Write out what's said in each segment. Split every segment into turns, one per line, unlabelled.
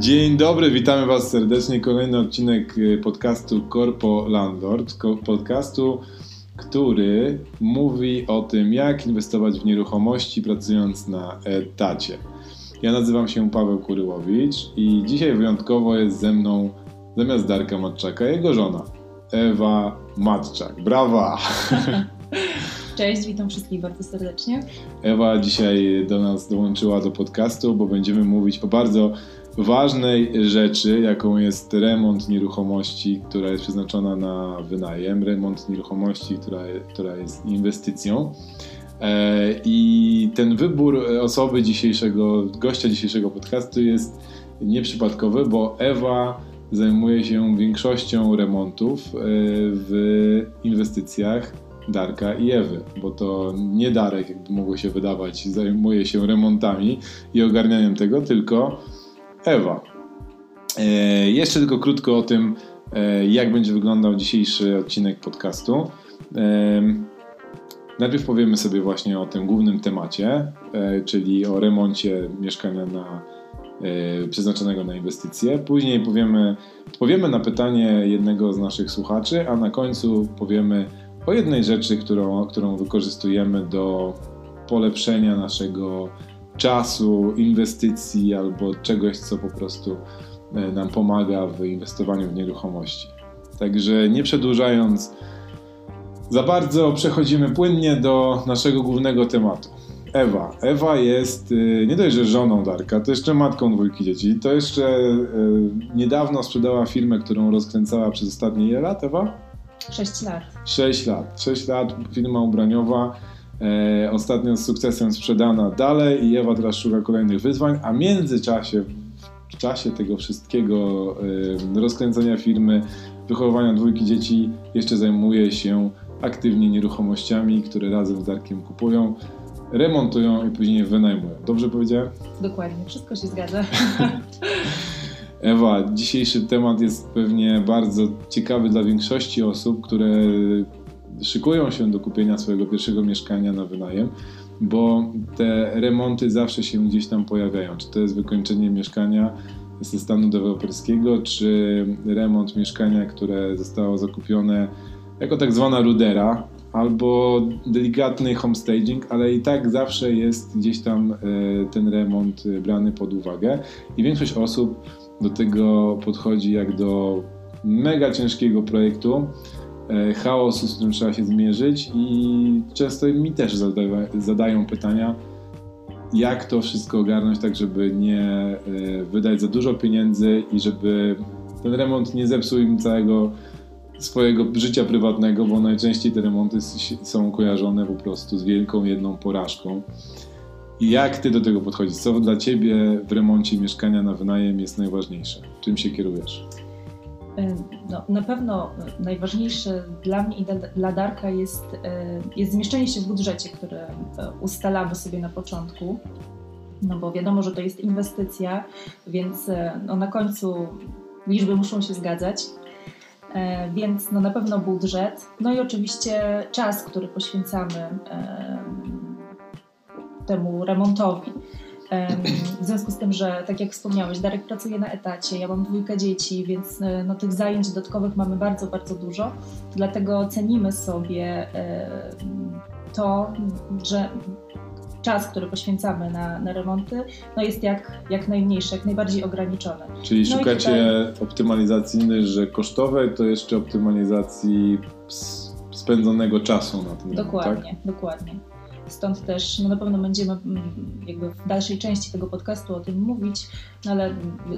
Dzień dobry, witamy Was serdecznie. Kolejny odcinek y, podcastu Corpo Landlord, podcastu, który mówi o tym, jak inwestować w nieruchomości pracując na etacie. Ja nazywam się Paweł Kuryłowicz i dzisiaj wyjątkowo jest ze mną zamiast Darka Matczaka jego żona Ewa Matczak. Brawa!
Cześć, witam wszystkich bardzo serdecznie.
Ewa dzisiaj do nas dołączyła do podcastu, bo będziemy mówić o bardzo ważnej rzeczy, jaką jest remont nieruchomości, która jest przeznaczona na wynajem, remont nieruchomości, która, która jest inwestycją. E, I ten wybór osoby dzisiejszego, gościa dzisiejszego podcastu jest nieprzypadkowy, bo Ewa zajmuje się większością remontów e, w inwestycjach Darka i Ewy, bo to nie Darek, jakby mogło się wydawać, zajmuje się remontami i ogarnianiem tego, tylko Ewa. E, jeszcze tylko krótko o tym, e, jak będzie wyglądał dzisiejszy odcinek podcastu. E, najpierw powiemy sobie właśnie o tym głównym temacie, czyli o remoncie mieszkania na, przeznaczonego na inwestycje. Później powiemy, powiemy na pytanie jednego z naszych słuchaczy, a na końcu powiemy o jednej rzeczy, którą, którą wykorzystujemy do polepszenia naszego czasu, inwestycji albo czegoś, co po prostu e, nam pomaga w inwestowaniu w nieruchomości. Także nie przedłużając za bardzo, przechodzimy płynnie do naszego głównego tematu. Ewa. Ewa jest e, nie dość, że żoną Darka, to jeszcze matką dwójki dzieci. To jeszcze e, niedawno sprzedała firmę, którą rozkręcała przez ostatnie ile lat, Ewa?
6 lat.
6 lat. 6 lat, firma ubraniowa ostatnio z sukcesem sprzedana dalej i Ewa teraz szuka kolejnych wyzwań, a w międzyczasie, w czasie tego wszystkiego e, rozkręcenia firmy, wychowywania dwójki dzieci, jeszcze zajmuje się aktywnie nieruchomościami, które razem z Darkiem kupują, remontują i później wynajmują. Dobrze powiedziałem?
Dokładnie, wszystko się zgadza.
Ewa, dzisiejszy temat jest pewnie bardzo ciekawy dla większości osób, które szykują się do kupienia swojego pierwszego mieszkania na wynajem, bo te remonty zawsze się gdzieś tam pojawiają. Czy to jest wykończenie mieszkania ze stanu deweloperskiego, czy remont mieszkania, które zostało zakupione jako tak zwana rudera, albo delikatny homestaging, ale i tak zawsze jest gdzieś tam e, ten remont brany pod uwagę i większość osób do tego podchodzi jak do mega ciężkiego projektu, E, chaosu, z którym trzeba się zmierzyć i często mi też zadają, zadają pytania, jak to wszystko ogarnąć tak, żeby nie e, wydać za dużo pieniędzy i żeby ten remont nie zepsuł im całego swojego życia prywatnego, bo najczęściej te remonty są kojarzone po prostu z wielką jedną porażką. I jak ty do tego podchodzisz? Co dla ciebie w remoncie mieszkania na wynajem jest najważniejsze? Czym się kierujesz?
No, na pewno najważniejsze dla mnie i dla Darka jest, jest zmieszczenie się w budżecie, który e, ustalamy sobie na początku. No bo wiadomo, że to jest inwestycja, więc e, no, na końcu liczby muszą się zgadzać. E, więc no, na pewno budżet, no i oczywiście czas, który poświęcamy temu remontowi. W związku z tym, że tak jak wspomniałeś, Darek pracuje na etacie, ja mam dwójkę dzieci, więc e, no, tych zajęć dodatkowych mamy bardzo, bardzo dużo. Dlatego cenimy sobie to, że czas, który poświęcamy na, na remonty, no jest jak, jak najmniejszy, jak najbardziej ograniczony.
Czyli no szukacie tutaj... optymalizacji innej, że kosztowej, to jeszcze optymalizacji spędzonego czasu na tym.
Dokładnie,
tak?
dokładnie. Stąd też no na pewno będziemy mm, jakby w dalszej części tego podcastu o tym mówić, no ale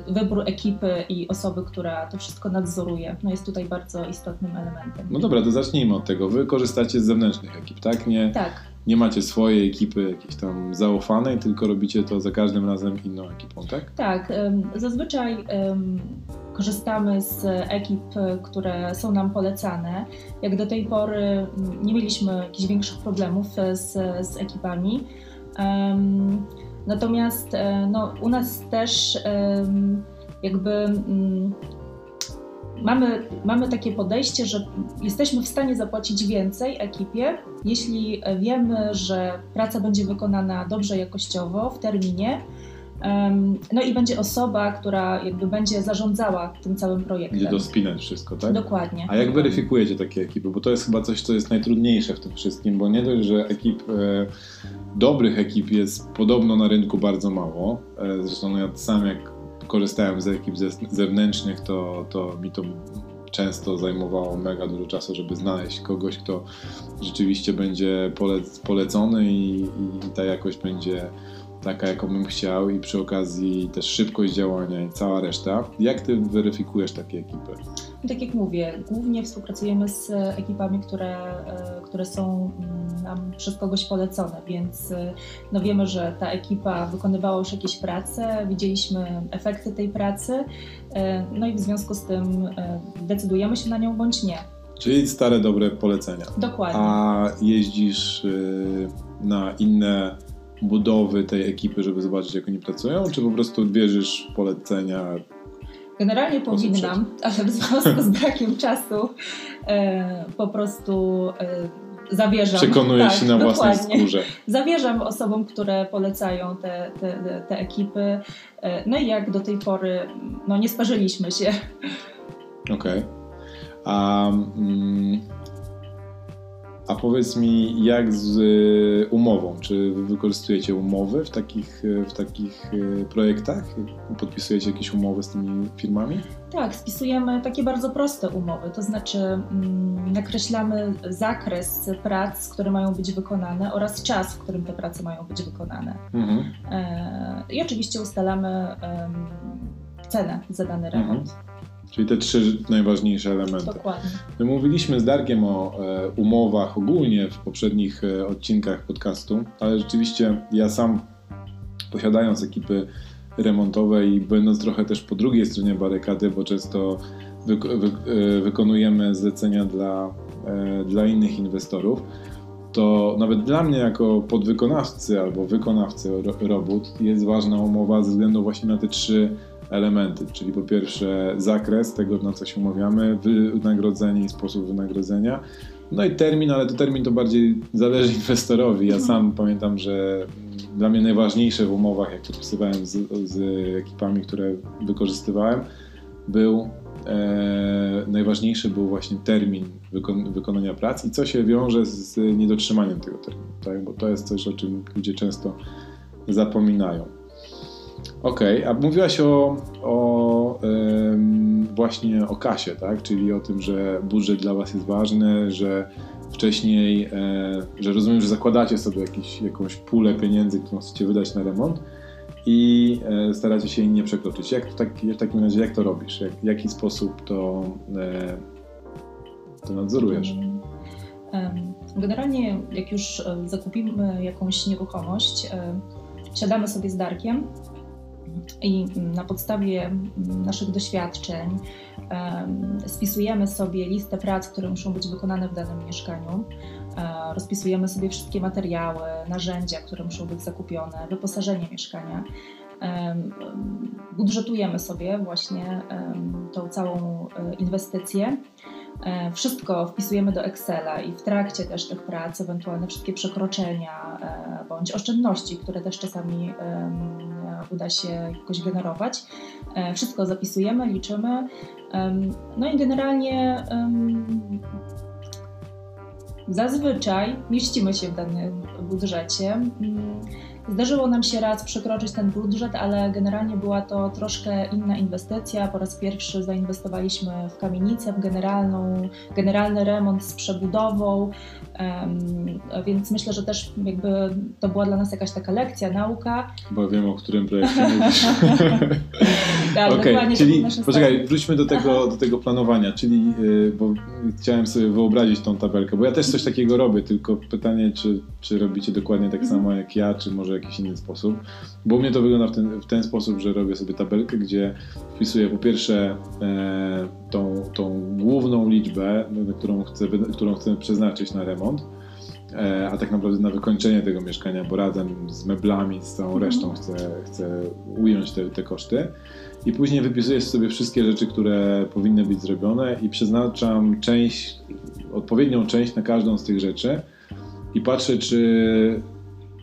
wybór ekipy i osoby, która to wszystko nadzoruje, no jest tutaj bardzo istotnym elementem.
No dobra, to zacznijmy od tego. Wy korzystacie z zewnętrznych ekip, tak? Nie,
tak.
Nie macie swojej ekipy jakiejś tam zaufanej, tylko robicie to za każdym razem inną ekipą, tak?
Tak. Zazwyczaj korzystamy z ekip, które są nam polecane. Jak do tej pory mm, nie mieliśmy jakichś większych problemów z, z ekipami. Um, natomiast e, no, u nas też um, jakby um, mamy, mamy takie podejście, że jesteśmy w stanie zapłacić więcej ekipie, jeśli wiemy, że praca będzie wykonana dobrze jakościowo, w terminie No i będzie osoba, która jakby będzie zarządzała tym całym projektem.
Będzie dospinać wszystko, tak?
Dokładnie.
A jak weryfikujecie takie ekipy? Bo to jest chyba coś, co jest najtrudniejsze w tym wszystkim, bo nie dość, że ekip, e, dobrych ekip jest podobno na rynku bardzo mało. E, zresztą ja sam jak korzystałem z ekip zewnętrznych, to, to mi to często zajmowało mega dużo czasu, żeby znaleźć kogoś, kto rzeczywiście będzie polecony i, i ta jakość będzie taka, jaką bym chciał i przy okazji też szybkość działania i cała reszta. Jak ty weryfikujesz takie ekipy?
No tak jak mówię, głównie współpracujemy z ekipami, które, e, które są mm, nam przez kogoś polecone, więc e, no wiemy, że ta ekipa wykonywała już jakieś prace, widzieliśmy efekty tej pracy, e, no i w związku z tym decydujemy się na nią bądź nie.
Czyli stare, dobre polecenia.
Dokładnie.
A jeździsz na inne budowy tej ekipy, żeby zobaczyć, jak oni pracują, czy po prostu wierzysz w polecenia?
Generalnie powinnam, ale w związku z brakiem czasu e, po prostu e, zawierzam.
Przekonujesz tak, się na własnej skórze.
Zawierzam osobom, które polecają te, te, te ekipy. E, no i jak do tej pory, no nie sparzyliśmy się.
Okej. Okay. Um, a powiedz mi, jak z y, umową? Czy wy wykorzystujecie umowy w takich, y, w takich y, projektach? Podpisujecie jakieś umowy z tymi firmami?
Tak, spisujemy takie bardzo proste umowy, to znaczy mm, nakreślamy zakres prac, które mają być wykonane oraz czas, w którym te prace mają być wykonane. Mhm. E, I oczywiście ustalamy e, cenę za dany remont. Mhm.
Czyli te trzy najważniejsze elementy.
Dokładnie.
My mówiliśmy z Darkiem o e, umowach ogólnie w poprzednich e, odcinkach podcastu, ale rzeczywiście ja sam posiadając ekipy remontowe i będąc trochę też po drugiej stronie barykady, bo często wy, wy, e, wykonujemy zlecenia dla, e, dla innych inwestorów, to nawet dla mnie jako podwykonawcy albo wykonawcy robót jest ważna umowa ze względu właśnie na te trzy elementy, czyli po pierwsze zakres tego, na co się umawiamy, wynagrodzenie i sposób wynagrodzenia, no i termin, ale to termin to bardziej zależy inwestorowi. Ja sam pamiętam, że dla mnie najważniejsze w umowach, jak podpisywałem z, z ekipami, które wykorzystywałem, był e, najważniejszy był właśnie termin wykon wykonania prac i co się wiąże z niedotrzymaniem tego terminu, tak? bo to jest coś, o czym ludzie często zapominają. Okej, okay, a mówiłaś o, o ym, właśnie o kasie, tak? Czyli o tym, że budżet dla Was jest ważny, że wcześniej, e, że rozumiem, że zakładacie sobie jakiś, jakąś pulę pieniędzy, którą chcecie wydać na remont i e, staracie się jej nie przekroczyć. Jak tak, w takim razie, jak to robisz? Jak, w jaki sposób to, e, to nadzorujesz?
Generalnie, jak już zakupimy jakąś nieruchomość, siadamy sobie z Darkiem i na podstawie naszych doświadczeń spisujemy sobie listę prac, które muszą być wykonane w danym mieszkaniu. E, rozpisujemy sobie wszystkie materiały, narzędzia, które muszą być zakupione, wyposażenie mieszkania. Budżetujemy sobie właśnie tą całą e, inwestycję. E, wszystko wpisujemy do Excela i w trakcie też tych prac, ewentualne wszystkie przekroczenia bądź oszczędności, które też czasami uda się jakoś generować. E, wszystko zapisujemy, liczymy. No i generalnie zazwyczaj mieścimy się w danym budżecie. Zdarzyło nam się raz przekroczyć ten budżet, ale generalnie była to troszkę inna inwestycja. Po raz pierwszy zainwestowaliśmy w kamienicę, w generalną, generalny remont z przebudową, więc myślę, że też jakby to była dla nas jakaś taka lekcja, nauka.
Bo wiem, o którym projekcie mówisz. tak, okay, czyli poczekaj, wróćmy do tego, do tego planowania, czyli yy, bo chciałem sobie wyobrazić tą tabelkę, bo ja też coś takiego robię, tylko pytanie, czy, czy robicie dokładnie tak mhm. samo jak ja, czy może może jakiś inny sposób. Bo u mnie to wygląda w ten, w ten sposób, że robię sobie tabelkę, gdzie wpisuję po pierwsze e, tą, tą główną liczbę, którą chcę, którą chcę przeznaczyć na remont, e, a tak naprawdę na wykończenie tego mieszkania, bo razem z meblami, z całą mhm. resztą chcę, chcę ująć te, te koszty. I później wypisuję sobie wszystkie rzeczy, które powinny być zrobione i przeznaczam część, odpowiednią część na każdą z tych rzeczy i patrzę, czy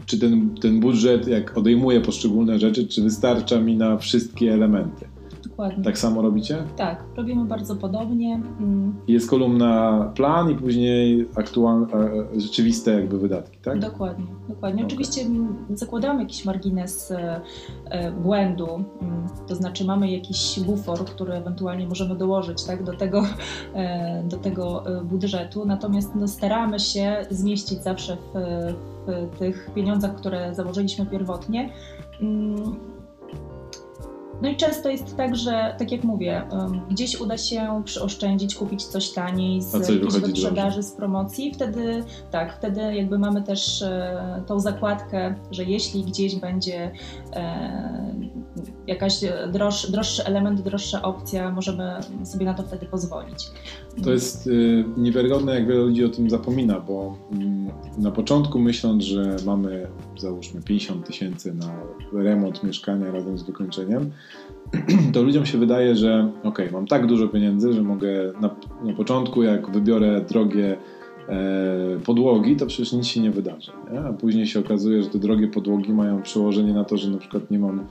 czy ten, ten budżet, jak odejmuje poszczególne rzeczy, czy wystarcza mi na wszystkie elementy.
Dokładnie.
Tak samo robicie?
Tak, robimy bardzo podobnie. Mm,
Jest kolumna plan i później aktualne, e, rzeczywiste jakby wydatki, tak?
Dokładnie, dokładnie.
Okej.
Oczywiście mm, zakładamy jakiś margines e, e, błędu, mm, to znaczy mamy jakiś bufor, który ewentualnie możemy dołożyć tak, do, tego, e, do tego e, budżetu, natomiast no, staramy się zmieścić zawsze w, w tych pieniądzach, które założyliśmy pierwotnie. Mm, No i często jest tak, że tak jak mówię, gdzieś uda się przyoszczędzić, kupić coś taniej z
coś
wyprzedaży, z promocji. Wtedy tak, wtedy jakby mamy też e, tą zakładkę, że jeśli gdzieś będzie e, jakaś droższy, droższy element, droższa opcja, możemy sobie na to wtedy pozwolić.
To jest y, niewiarygodne, jak wiele ludzi o tym zapomina, bo mm, na początku myśląc, że mamy załóżmy 50 tysięcy na remont mieszkania razem z wykończeniem, to ludziom się wydaje, że ok, mam tak dużo pieniędzy, że mogę na, na początku, jak wybiorę drogie e, podłogi, to przecież nic się nie wydarzy. Nie? A później się okazuje, że te drogie podłogi mają przełożenie na to, że na przykład nie mam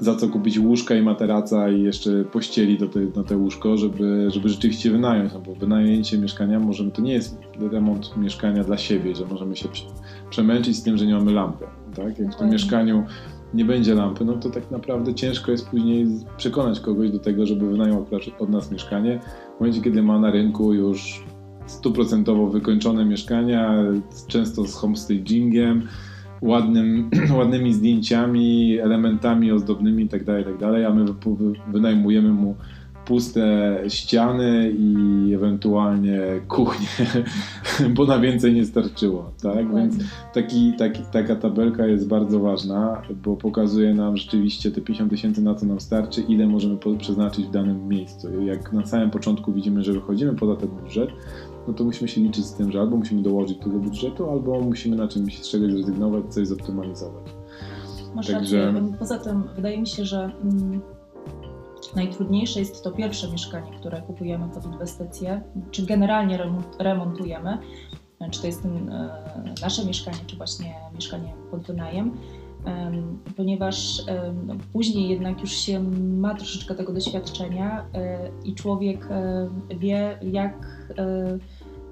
za co kupić łóżka i materaca i jeszcze pościeli do te, na te łóżko, żeby, żeby rzeczywiście wynająć, no bo wynajęcie mieszkania możemy, to nie jest remont mieszkania dla siebie, że możemy się prze- przemęczyć z tym, że nie mamy lampy, tak? Jak w tym mieszkaniu nie będzie lampy, no to tak naprawdę ciężko jest później przekonać kogoś do tego, żeby wynajął akurat od nas mieszkanie, w momencie, kiedy ma na rynku już stuprocentowo wykończone mieszkania, często z homestagingiem, ładnym, ładnymi zdjęciami, elementami ozdobnymi itd., itd., a my wy- wy- wynajmujemy mu puste ściany i ewentualnie kuchnię, bo na więcej nie starczyło, tak? Więc taki, taki, taka tabelka jest bardzo ważna, bo pokazuje nam rzeczywiście te 50 tysięcy na co nam starczy, ile możemy przeznaczyć w danym miejscu. Jak na samym początku widzimy, że wychodzimy poza ten budżet, no to musimy się liczyć z tym, że albo musimy dołożyć do budżetu, albo musimy na czymś z czegoś zrezygnować, coś zoptymalizować.
Masz
Także-
rację. Poza tym wydaje mi się, że mm, najtrudniejsze jest to pierwsze mieszkanie, które kupujemy pod inwestycję, czy generalnie remont, remontujemy. Czy to jest ten, e, nasze mieszkanie, czy właśnie mieszkanie pod wynajem. Em, Ponieważ no, później jednak już się ma troszeczkę tego doświadczenia e, i człowiek e, wie, jak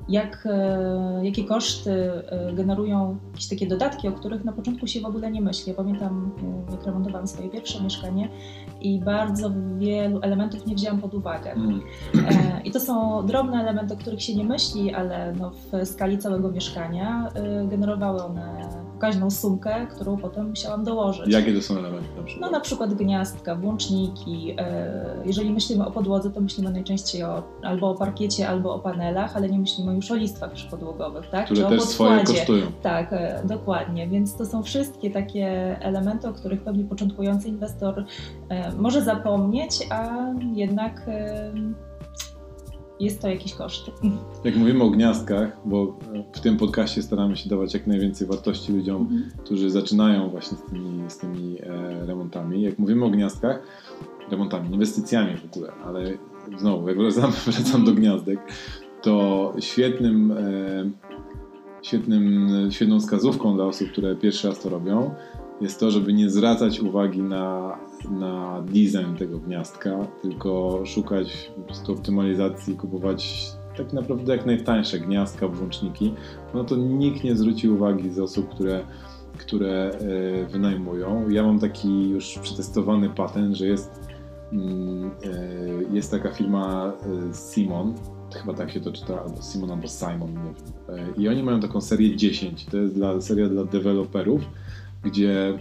jak, e, jakie koszty e, generują jakieś takie dodatki, o których na początku się w ogóle nie myśli. Ja pamiętam, e, jak remontowałam swoje pierwsze mieszkanie i bardzo wielu elementów nie wzięłam pod uwagę.
Mm.
I to są drobne elementy, o których się nie myśli, ale no w skali całego mieszkania generowały one pokaźną sumkę, którą potem musiałam dołożyć.
Jakie to są elementy na przykład?
No na przykład gniazdka, włączniki. e, Jeżeli myślimy o podłodze, to myślimy najczęściej o, albo o parkiecie, albo o panelach, ale nie myślimy już o listwach przypodłogowych, tak?
Które
Czy
też
o
swoje kosztują.
Tak, e, dokładnie. Więc to są wszystkie takie elementy, o których pewnie początkujący inwestor e, może zapomnieć, a jednak jest to jakiś koszt.
Jak mówimy o gniazdkach, bo w tym podcaście staramy się dawać jak najwięcej wartości ludziom, którzy zaczynają właśnie z tymi, z tymi e, remontami. Jak mówimy o gniazdkach, remontami, inwestycjami w ogóle, ale znowu, jak wracam, wracam do gniazdek, to świetnym, e, świetnym, świetną wskazówką dla osób, które pierwszy raz to robią, jest to, żeby nie zwracać uwagi na, na design tego gniazdka, tylko szukać po prostu optymalizacji, kupować tak naprawdę jak najtańsze gniazdka, włączniki, no to nikt nie zwróci uwagi z osób, które, które e, wynajmują. Ja mam taki już przetestowany patent, że jest, mm, e, jest taka firma e, Simon, chyba tak się to czyta, albo Simon, albo Simon, nie wiem. I oni mają taką serię 10, to jest dla, seria dla deweloperów, gdzie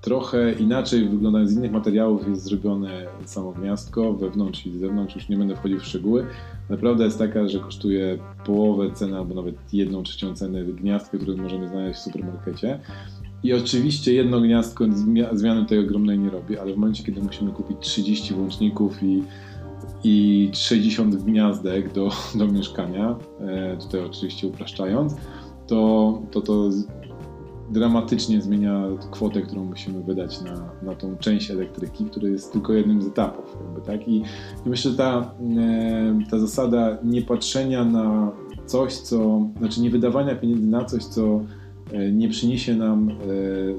trochę inaczej wyglądając z innych materiałów jest zrobione samo gniazdko, wewnątrz i zewnątrz, już nie będę wchodził w szczegóły. Naprawdę jest taka, że kosztuje połowę ceny albo nawet jedną trzecią ceny gniazdka, które możemy znaleźć w supermarkecie. I oczywiście jedno gniazdko zmia- zmiany tej ogromnej nie robi, ale w momencie, kiedy musimy kupić 30 włączników i, i 60 gniazdek do, do mieszkania, e, tutaj oczywiście upraszczając, to to, to dramatycznie zmienia kwotę, którą musimy wydać na, na tą część elektryki, która jest tylko jednym z etapów. Jakby, tak? I, myślę, że ta, e, ta zasada nie patrzenia na coś, co, znaczy nie wydawania pieniędzy na coś, co nie przyniesie nam e,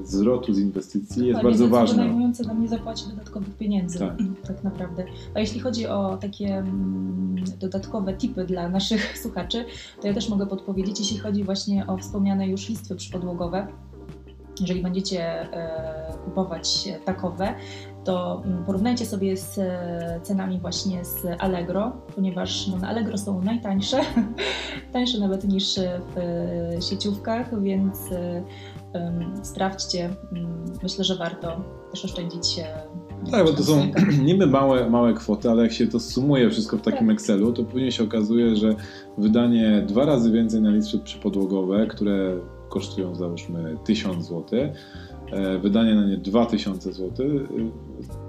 zwrotu z inwestycji, jest bardzo ważna.
Wynajmujący nam nie zapłaci dodatkowych pieniędzy, tak. tak naprawdę. A jeśli chodzi o takie mm, dodatkowe tipy dla naszych słuchaczy, to ja też mogę podpowiedzieć, jeśli chodzi właśnie o wspomniane już listwy przypodłogowe. Jeżeli będziecie e, kupować takowe, to mm, porównajcie sobie z e, cenami właśnie z Allegro, ponieważ no, na Allegro są najtańsze, tańsze nawet niż w e, sieciówkach, więc um, sprawdźcie. Mm, myślę, że warto też oszczędzić.
Tak, bo to są niby małe, małe kwoty, ale jak się to sumuje wszystko w takim tak. Excelu, to później się okazuje, że wydanie dwa razy więcej na listy przypodłogowe, które kosztują załóżmy 1000 zł, wydanie na nie 2000 zł.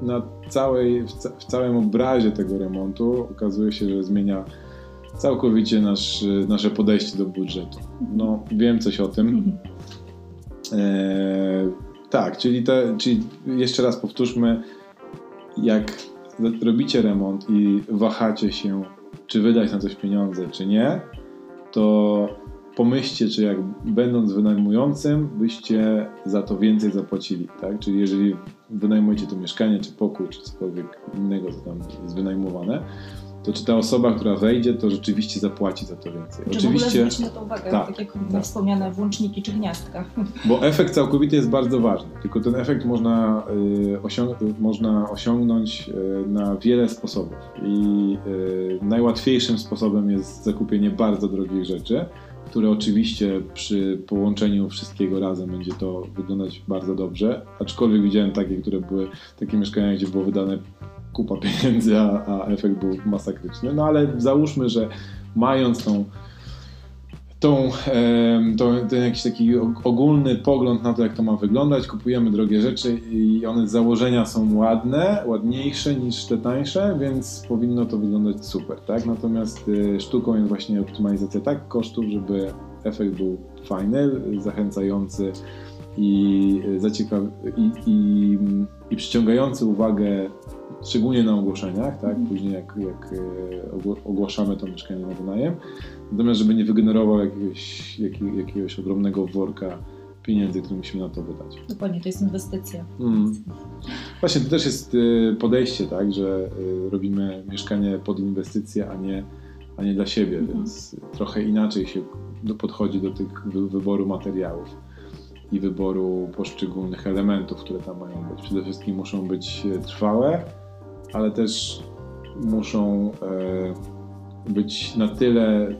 Na całej, w, całym obrazie tego remontu okazuje się, że zmienia całkowicie nasz, nasze podejście do budżetu. No, wiem coś o tym. E, tak, czyli, te, czyli jeszcze raz powtórzmy, jak robicie remont i wahacie się, czy wydać na coś pieniądze, czy nie, to pomyślcie, czy jak będąc wynajmującym, byście za to więcej zapłacili, tak? Czyli jeżeli wynajmujecie to mieszkanie, czy pokój, czy cokolwiek innego, co tam jest wynajmowane, to czy ta osoba, która wejdzie, to rzeczywiście zapłaci za to więcej.
Czy Oczywiście. W na to uwagę, tak, tak jak tak. wspomniane włączniki czy gniazdka.
Bo efekt całkowity jest bardzo ważny, tylko ten efekt można, y, osiąg można osiągnąć y, na wiele sposobów. I y, najłatwiejszym sposobem jest zakupienie bardzo drogich rzeczy, które oczywiście przy połączeniu wszystkiego razem będzie to wyglądać bardzo dobrze, aczkolwiek widziałem takie, które były takie mieszkania, gdzie było wydane kupa pieniędzy, a, a efekt był masakryczny. No ale załóżmy, że mając tą tą, tą, ten jakiś taki ogólny pogląd na to, jak to ma wyglądać. Kupujemy drogie rzeczy i one z założenia są ładne, ładniejsze niż te tańsze, więc powinno to wyglądać super, tak? Natomiast y, sztuką jest właśnie optymalizacja tak kosztów, żeby efekt był fajny, zachęcający i, zaciekaw- i, i, i przyciągający uwagę szczególnie na ogłoszeniach, tak? Mhm. Później jak, jak e, ogłaszamy to mieszkanie na wynajem. Natomiast, żeby nie wygenerował jakiegoś, jakiegoś ogromnego worka pieniędzy, które musimy na to wydać.
Dokładnie, to jest inwestycja. Mm.
Właśnie, to też jest e, podejście, tak, że e, robimy mieszkanie pod inwestycję, a nie, a nie dla siebie, mm. więc trochę inaczej się podchodzi do tych wyboru materiałów i wyboru poszczególnych elementów, które tam mają być. Przede wszystkim muszą być trwałe, ale też muszą e, być na tyle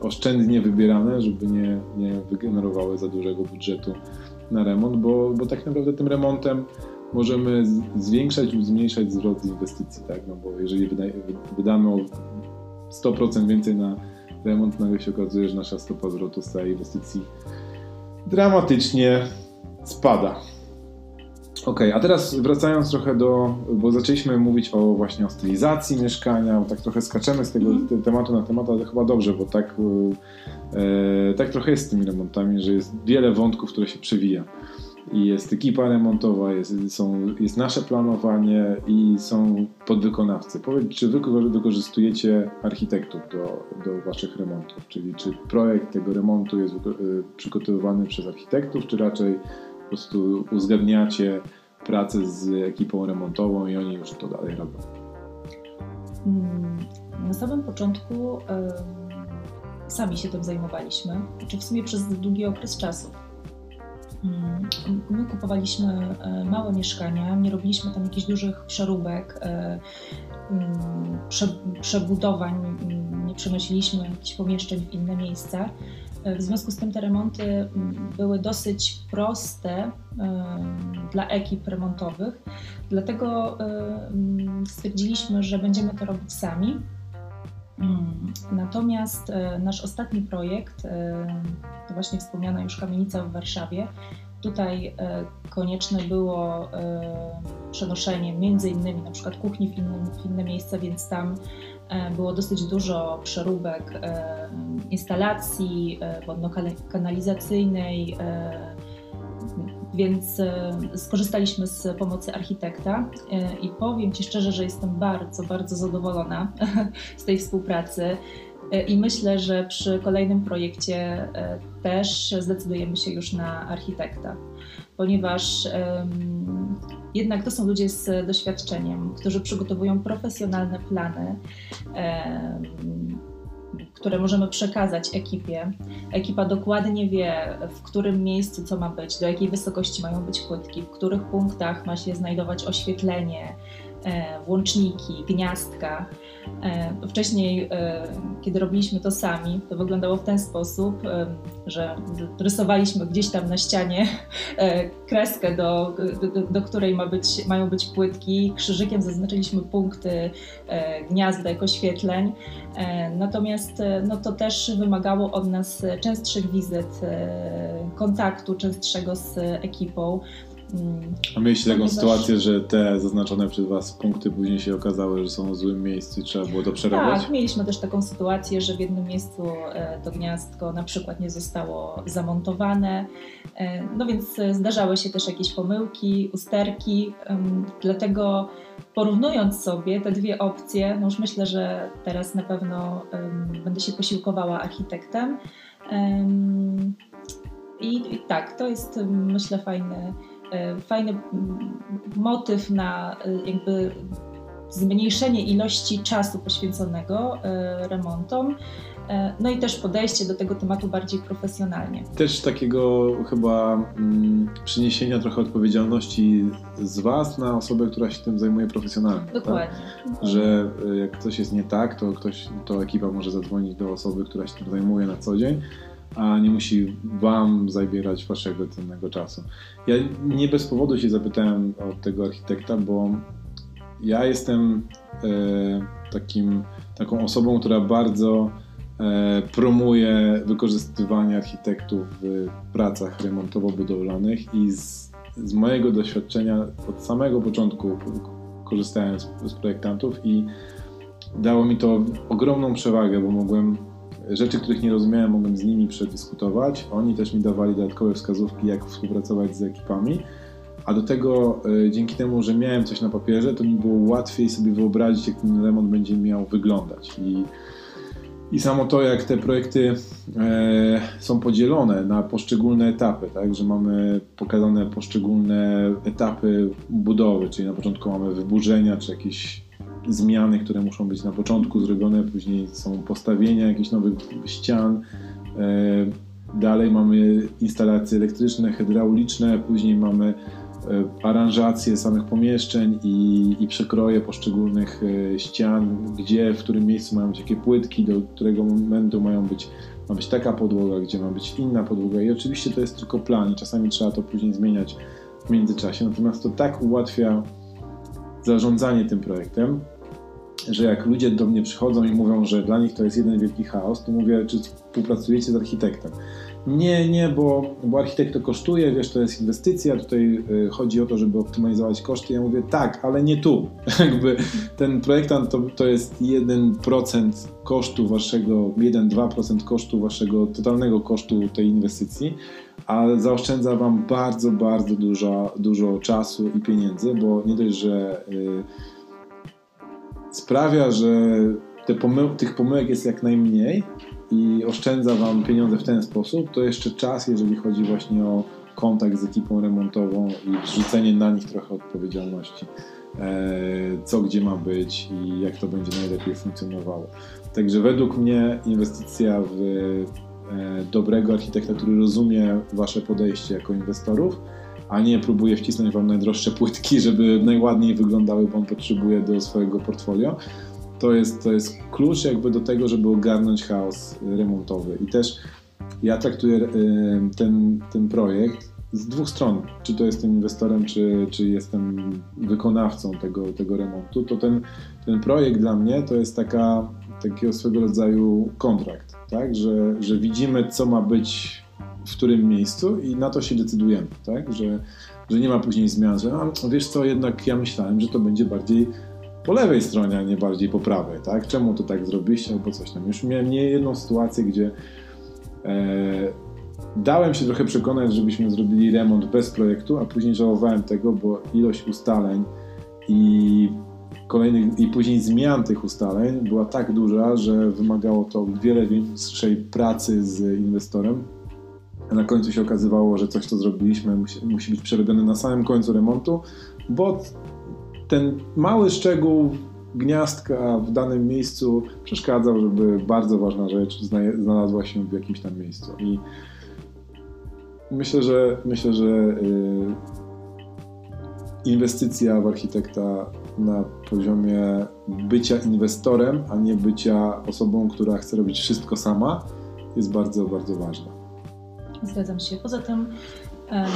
oszczędnie wybierane, żeby nie, nie wygenerowały za dużego budżetu na remont, bo, bo tak naprawdę tym remontem możemy zwiększać lub zmniejszać zwrot z inwestycji, tak? No bo jeżeli wydamy o 100% więcej na remont, nagle się okazuje, że nasza stopa zwrotu z całej inwestycji dramatycznie spada. OK, a teraz wracając trochę do, bo zaczęliśmy mówić o właśnie o stylizacji mieszkania, tak trochę skaczemy z tego mm. tematu na temat, ale chyba dobrze, bo tak, e, tak trochę jest z tymi remontami, że jest wiele wątków, które się przewija. I jest ekipa remontowa, jest, są, jest nasze planowanie i są podwykonawcy. Powiedz, czy wy wykorzystujecie architektów do, do waszych remontów? Czyli czy projekt tego remontu jest e, przygotowywany przez architektów, czy raczej po prostu uzgadniacie pracę z ekipą remontową i oni już to dalej robią?
Mm, na samym początku sami się tym zajmowaliśmy, czy znaczy w sumie przez długi okres czasu. Mm, my kupowaliśmy e, małe mieszkania, nie robiliśmy tam jakichś dużych przeróbek, e, mm, przebudowań, nie przenosiliśmy jakichś pomieszczeń w inne miejsca. W związku z tym te remonty mm, były dosyć proste dla ekip remontowych, dlatego mm, stwierdziliśmy, że będziemy to robić sami. Mm, natomiast e, nasz ostatni projekt, to właśnie wspomniana już kamienica w Warszawie, Tutaj e, konieczne było e, przenoszenie między innymi na przykład kuchni w, innym, w inne miejsca, więc tam E, było dosyć dużo przeróbek e, instalacji e, wodno-kanalizacyjnej, więc skorzystaliśmy z pomocy architekta i powiem Ci szczerze, że jestem bardzo, bardzo zadowolona z tej współpracy. I myślę, że przy kolejnym projekcie też zdecydujemy się już na architekta, ponieważ jednak to są ludzie z doświadczeniem, którzy przygotowują profesjonalne plany. Um, które możemy przekazać ekipie. Ekipa dokładnie wie, w którym miejscu co ma być, do jakiej wysokości mają być płytki, w których punktach ma się znajdować oświetlenie, E, włączniki, gniazdka. E, wcześniej, e, kiedy robiliśmy to sami, to wyglądało w ten sposób, że rysowaliśmy gdzieś tam na ścianie kreskę, do, do, której ma być, mają być płytki, krzyżykiem zaznaczyliśmy punkty gniazdek, oświetleń. Natomiast no, to też wymagało od nas częstszych wizyt, kontaktu częstszego z ekipą.
A mieliście taką sytuację, że te zaznaczone przez Was punkty później się okazały, że są w złym miejscu i trzeba było to przerobić?
Tak, mieliśmy też taką sytuację, że w jednym miejscu e, to gniazdko na przykład nie zostało zamontowane. E, no więc e, zdarzały się też jakieś pomyłki, usterki, dlatego porównując sobie te dwie opcje, no już myślę, że teraz na pewno będę się posiłkowała architektem. I, I, tak, to jest myślę fajny, fajny motyw na e, jakby zmniejszenie ilości czasu poświęconego e, remontom. No i też podejście do tego tematu bardziej profesjonalnie.
Też takiego chyba mm, przyniesienia trochę odpowiedzialności z Was na osobę, która się tym zajmuje profesjonalnie. Tak?
Dokładnie.
Tak? Że jak coś jest nie tak, to ktoś, to ekipa może zadzwonić do osoby, która się tym zajmuje na co dzień a nie musi Wam zabierać Waszego cennego czasu. Ja nie bez powodu się zapytałem od tego architekta, bo ja jestem e, takim, taką osobą, która bardzo e, promuje wykorzystywanie architektów w pracach remontowo-budowlanych i z, z mojego doświadczenia od samego początku korzystałem z, z projektantów i dało mi to ogromną przewagę, bo mogłem rzeczy, których nie rozumiałem, mogłem z nimi przedyskutować. Oni też mi dawali dodatkowe wskazówki, jak współpracować z ekipami. A do tego e, dzięki temu, że miałem coś na papierze, to mi było łatwiej sobie wyobrazić, jak ten remont będzie miał wyglądać. I, i samo to, jak te projekty e, są podzielone na poszczególne etapy, tak, że mamy pokazane poszczególne etapy budowy, czyli na początku mamy wyburzenia, czy jakieś zmiany, które muszą być na początku zrobione, później są postawienia jakichś nowych ścian. E, dalej mamy instalacje elektryczne, hydrauliczne, później mamy e, aranżację samych pomieszczeń i, i przekroje poszczególnych e, ścian, gdzie, w którym miejscu mają być jakie płytki, do którego momentu mają być, ma być taka podłoga, gdzie ma być inna podłoga i oczywiście to jest tylko plan i czasami trzeba to później zmieniać w międzyczasie, natomiast to tak ułatwia zarządzanie tym projektem, że jak ludzie do mnie przychodzą i mówią, że dla nich to jest jeden wielki chaos, to mówię, czy współpracujecie z architektem? Nie, nie, bo, bo architekt to kosztuje, wiesz, to jest inwestycja, tutaj y, chodzi o to, żeby optymalizować koszty. Ja mówię, tak, ale nie tu. Jakby ten projektant to, to jest 1% kosztu waszego, 1-2% kosztu waszego totalnego kosztu tej inwestycji, a zaoszczędza wam bardzo, bardzo dużo, dużo czasu i pieniędzy, bo nie dość, że y, sprawia, że pomył tych pomyłek jest jak najmniej i oszczędza Wam pieniądze w ten sposób, to jeszcze czas, jeżeli chodzi właśnie o kontakt z ekipą remontową i zrzucenie na nich trochę odpowiedzialności, e, co gdzie ma być i jak to będzie najlepiej funkcjonowało. Także według mnie inwestycja w e, dobrego architekta, który rozumie Wasze podejście jako inwestorów, a nie próbuje wcisnąć wam najdroższe płytki, żeby najładniej wyglądały, bo on potrzebuje do swojego portfolio. To jest, to jest klucz jakby do tego, żeby ogarnąć chaos remontowy. I też ja traktuję y, ten, ten projekt z dwóch stron. Czy to jestem inwestorem, czy, czy jestem wykonawcą tego, tego remontu, to ten, ten projekt dla mnie to jest taka, takiego swego rodzaju kontrakt, tak? że, że widzimy, co ma być w którym miejscu i na to się decydujemy, tak? Że, że nie ma później zmian, że no, wiesz co, jednak ja myślałem, że to będzie bardziej po lewej stronie, a nie bardziej po prawej, tak? Czemu to tak zrobiliście albo coś tam. Już miałem nie jedną sytuację, gdzie e, dałem się trochę przekonać, żebyśmy zrobili remont bez projektu, a później żałowałem tego, bo ilość ustaleń i kolejnych i później zmian tych ustaleń była tak duża, że wymagało to wiele większej pracy z inwestorem. Na końcu się okazywało, że coś, co zrobiliśmy, musi, musi być przerobione na samym końcu remontu, bo ten mały szczegół gniazdka w danym miejscu przeszkadzał, żeby bardzo ważna rzecz znalazła się w jakimś tam miejscu. I myślę, że myślę, że y, inwestycja w architekta na poziomie bycia inwestorem, a nie bycia osobą, która chce robić wszystko sama, jest bardzo, bardzo ważna.
Zgadzam się. Poza tym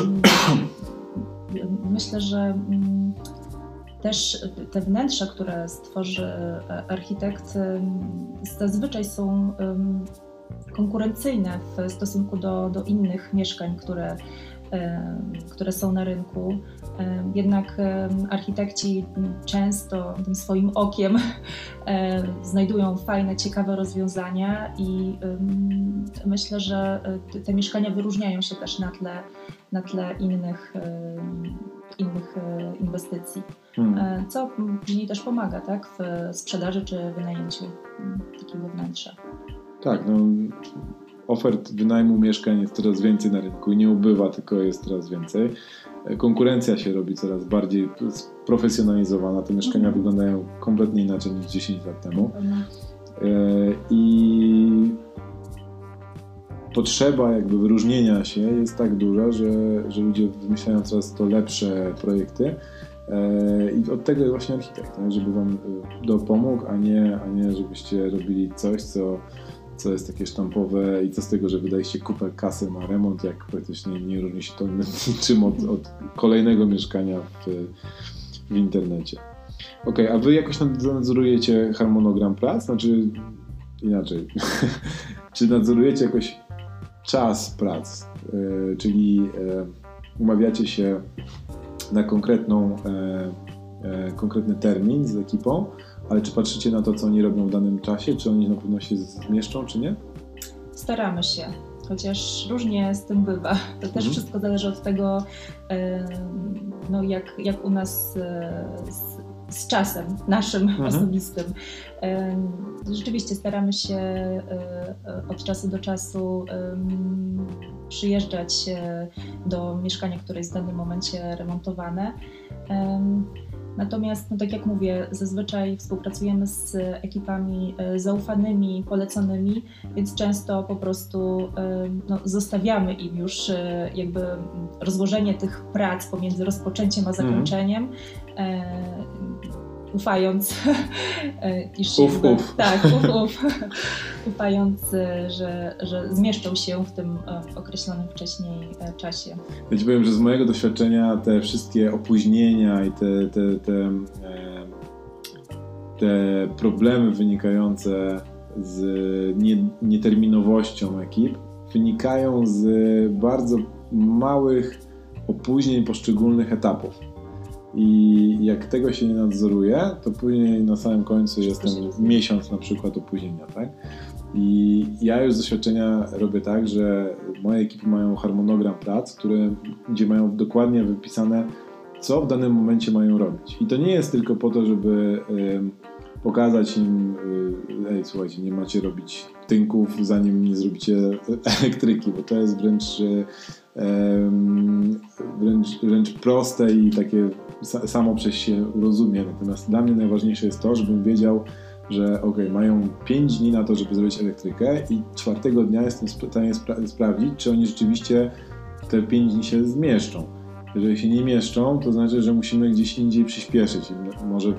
myślę, że um, też te wnętrza, które stworzy e, architekt, zazwyczaj są konkurencyjne w stosunku do, do innych mieszkań, które, które są na rynku. Jednak architekci często tym swoim okiem znajdują fajne, ciekawe rozwiązania i myślę, że e, te mieszkania wyróżniają się też na tle, na tle innych, innych e, inwestycji. Hmm. E, co później też pomaga tak, w sprzedaży czy wynajęciu takiego wnętrza.
Tak, no, ofert wynajmu mieszkań jest coraz więcej na rynku i nie ubywa, tylko jest coraz więcej. E, konkurencja się robi coraz bardziej profesjonalizowana. Te mieszkania mhm. wyglądają kompletnie inaczej niż 10 lat temu. Mhm. I potrzeba jakby wyróżnienia się jest tak duża, że, że ludzie wymyślają coraz to lepsze projekty. E, I od tego jest właśnie architekt, żeby wam e, dopomógł, a nie, a nie żebyście robili coś, co, co jest takie sztampowe i co z tego, że wydaliście kupę kasy na remont, jak praktycznie nie różni się to niczym od, od kolejnego mieszkania w, w internecie. Ok, a wy jakoś nadzorujecie harmonogram prac? Znaczy inaczej. Czy nadzorujecie jakoś czas prac? Yy, czyli yy, umawiacie się na konkretną, e, konkretny termin z ekipą, ale czy patrzycie na to, co oni robią w danym czasie, czy oni na pewno się zmieszczą, czy nie?
Staramy się, chociaż różnie z tym bywa. To też mhm. wszystko zależy od tego, e, no jak, jak u nas e, z, z czasem naszym mhm. osobistym. E, rzeczywiście staramy się od czasu do czasu przyjeżdżać do mieszkania, które jest w danym momencie remontowane. Natomiast, no tak jak mówię, zazwyczaj współpracujemy z ekipami e, zaufanymi, poleconymi, więc często po prostu no, zostawiamy im już e, jakby rozłożenie tych prac pomiędzy rozpoczęciem a mhm. zakończeniem. Mm ufając, e, iż
uf, uf.
tak, uf, uf, ufając, e, że, że zmieszczą się w tym e, określonym wcześniej czasie.
Ja Ci powiem, że z mojego doświadczenia te wszystkie opóźnienia i te, te, te, te problemy wynikające z nieterminowością ekip wynikają z bardzo małych opóźnień poszczególnych etapów. I jak tego się nie nadzoruje, to później na samym końcu jest ten miesiąc na przykład opóźnienia, tak? I ja już z doświadczenia robię tak, że moje ekipy mają harmonogram prac, które, gdzie mają dokładnie wypisane, co w danym momencie mają robić. I to nie jest tylko po to, żeby y, pokazać im, y, ej, słuchajcie, nie macie robić tynków, zanim nie zrobicie elektryki, bo to jest wręcz y, wręcz, wręcz proste i takie samo przez się rozumie. Natomiast dla mnie najważniejsze jest to, żebym wiedział, że ok, mają 5 dni na to, żeby zrobić elektrykę i czwartego dnia jestem w stanie spra sprawdzić, czy oni rzeczywiście te 5 dni się zmieszczą. Jeżeli się nie mieszczą, to znaczy, że musimy gdzieś indziej przyspieszyć. Może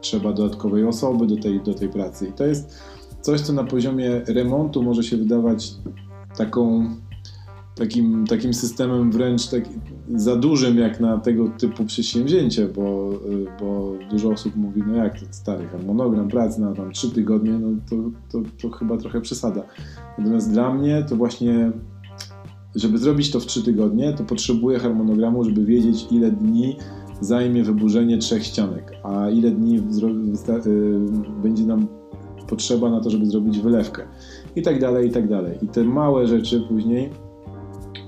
trzeba dodatkowej osoby do tej, do tej pracy. I to jest coś, co na poziomie remontu może się wydawać taką takim, takim systemem wręcz tak, za dużym jak na tego typu przedsięwzięcie, bo, bo dużo osób mówi, no jak stary harmonogram pracy na tam trzy tygodnie, no to, to, to chyba trochę przesada. Natomiast dla mnie to właśnie, żeby zrobić to w trzy tygodnie, to potrzebuję harmonogramu, żeby wiedzieć ile dni zajmie wyburzenie trzech ścianek, a ile dni y, będzie nam potrzeba na to, żeby zrobić wylewkę i tak dalej, i tak dalej. I te małe rzeczy później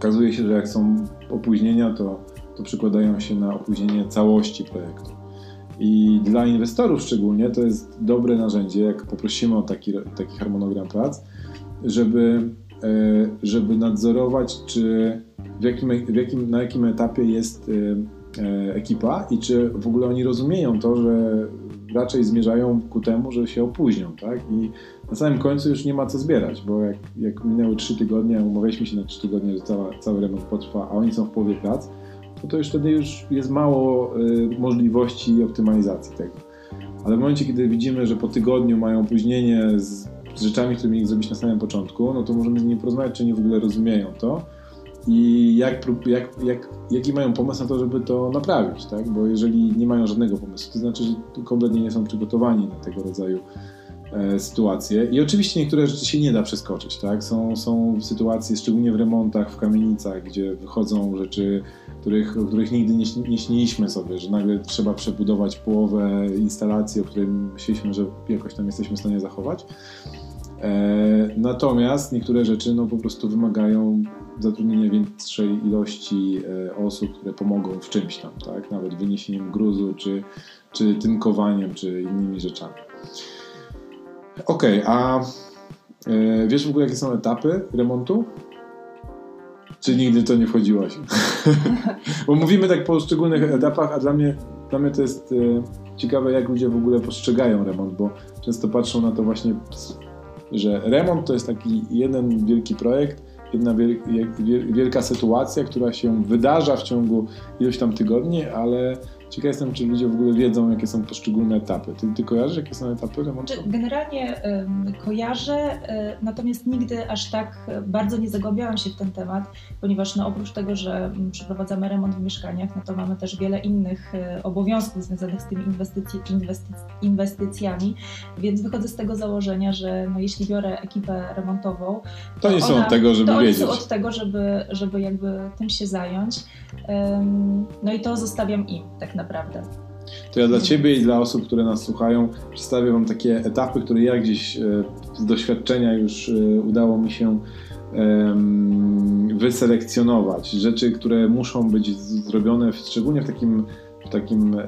Okazuje się, że jak są opóźnienia, to, to przykładają się na opóźnienie całości projektu. I dla inwestorów szczególnie to jest dobre narzędzie, jak poprosimy o taki, taki harmonogram prac, żeby, e, żeby nadzorować, czy w jakim, w jakim, na jakim etapie jest e, e, ekipa i czy w ogóle oni rozumieją to, że raczej zmierzają ku temu, że się opóźnią, tak? I na samym końcu już nie ma co zbierać, bo jak, jak minęły 3 tygodnie, umawialiśmy się na 3 tygodnie, że cała, cały remont potrwa, a oni są w połowie prac, no to już wtedy już jest mało y, możliwości optymalizacji tego. Ale w momencie, kiedy widzimy, że po tygodniu mają opóźnienie z, z rzeczami, które mieli zrobić na samym początku, no to możemy z nimi porozmawiać, czy oni w ogóle rozumieją to i jak, jak, jak, jaki mają pomysł na to, żeby to naprawić, tak? Bo jeżeli nie mają żadnego pomysłu, to znaczy, że kompletnie nie są przygotowani na tego rodzaju sytuacje. I oczywiście niektóre rzeczy się nie da przeskoczyć, tak? Są, są sytuacje, szczególnie w remontach, w kamienicach, gdzie wychodzą rzeczy, których, których nigdy nie, nie śniliśmy sobie, że nagle trzeba przebudować połowę instalacji, o której myśleliśmy, że jakoś tam jesteśmy w stanie zachować. E, natomiast niektóre rzeczy no, po prostu wymagają zatrudnienia większej ilości e, osób, które pomogą w czymś tam, tak? nawet wyniesieniem gruzu, czy, czy tynkowaniem, czy innymi rzeczami. Okej, okay, a e, wiesz w ogóle jakie są etapy remontu? Czy nigdy to nie wchodziłaś? Bo mówimy tak po poszczególnych etapach, a dla mnie, dla mnie to jest ciekawe, jak ludzie w ogóle postrzegają remont, bo często patrzą na to właśnie że remont to jest taki jeden wielki projekt, jedna wielka sytuacja, która się wydarza w ciągu iluś tam tygodni, ale Ciekaw jestem, czy ludzie w ogóle wiedzą, jakie są poszczególne etapy. Ty, ty kojarzysz, jakie są etapy remontu?
Generalnie kojarzę, y, natomiast nigdy aż tak bardzo nie zagłębiałam się w ten temat, ponieważ no, oprócz tego, że mm, przeprowadzamy remont w mieszkaniach, no to mamy też wiele innych y, obowiązków związanych z tymi inwestycji, inwestyc inwestycjami, więc wychodzę z tego założenia, że no, jeśli biorę ekipę remontową,
to, to nie są od tego, żeby
to
wiedzieć. są
od tego, żeby, żeby jakby tym się zająć. No i to zostawiam im tak naprawdę naprawdę.
To ja dla Ciebie i dla osób, które nas słuchają, przedstawię Wam takie etapy, które ja gdzieś e, z doświadczenia już e, udało mi się wyselekcjonować. Rzeczy, które muszą być zrobione, szczególnie w takim, w takim e,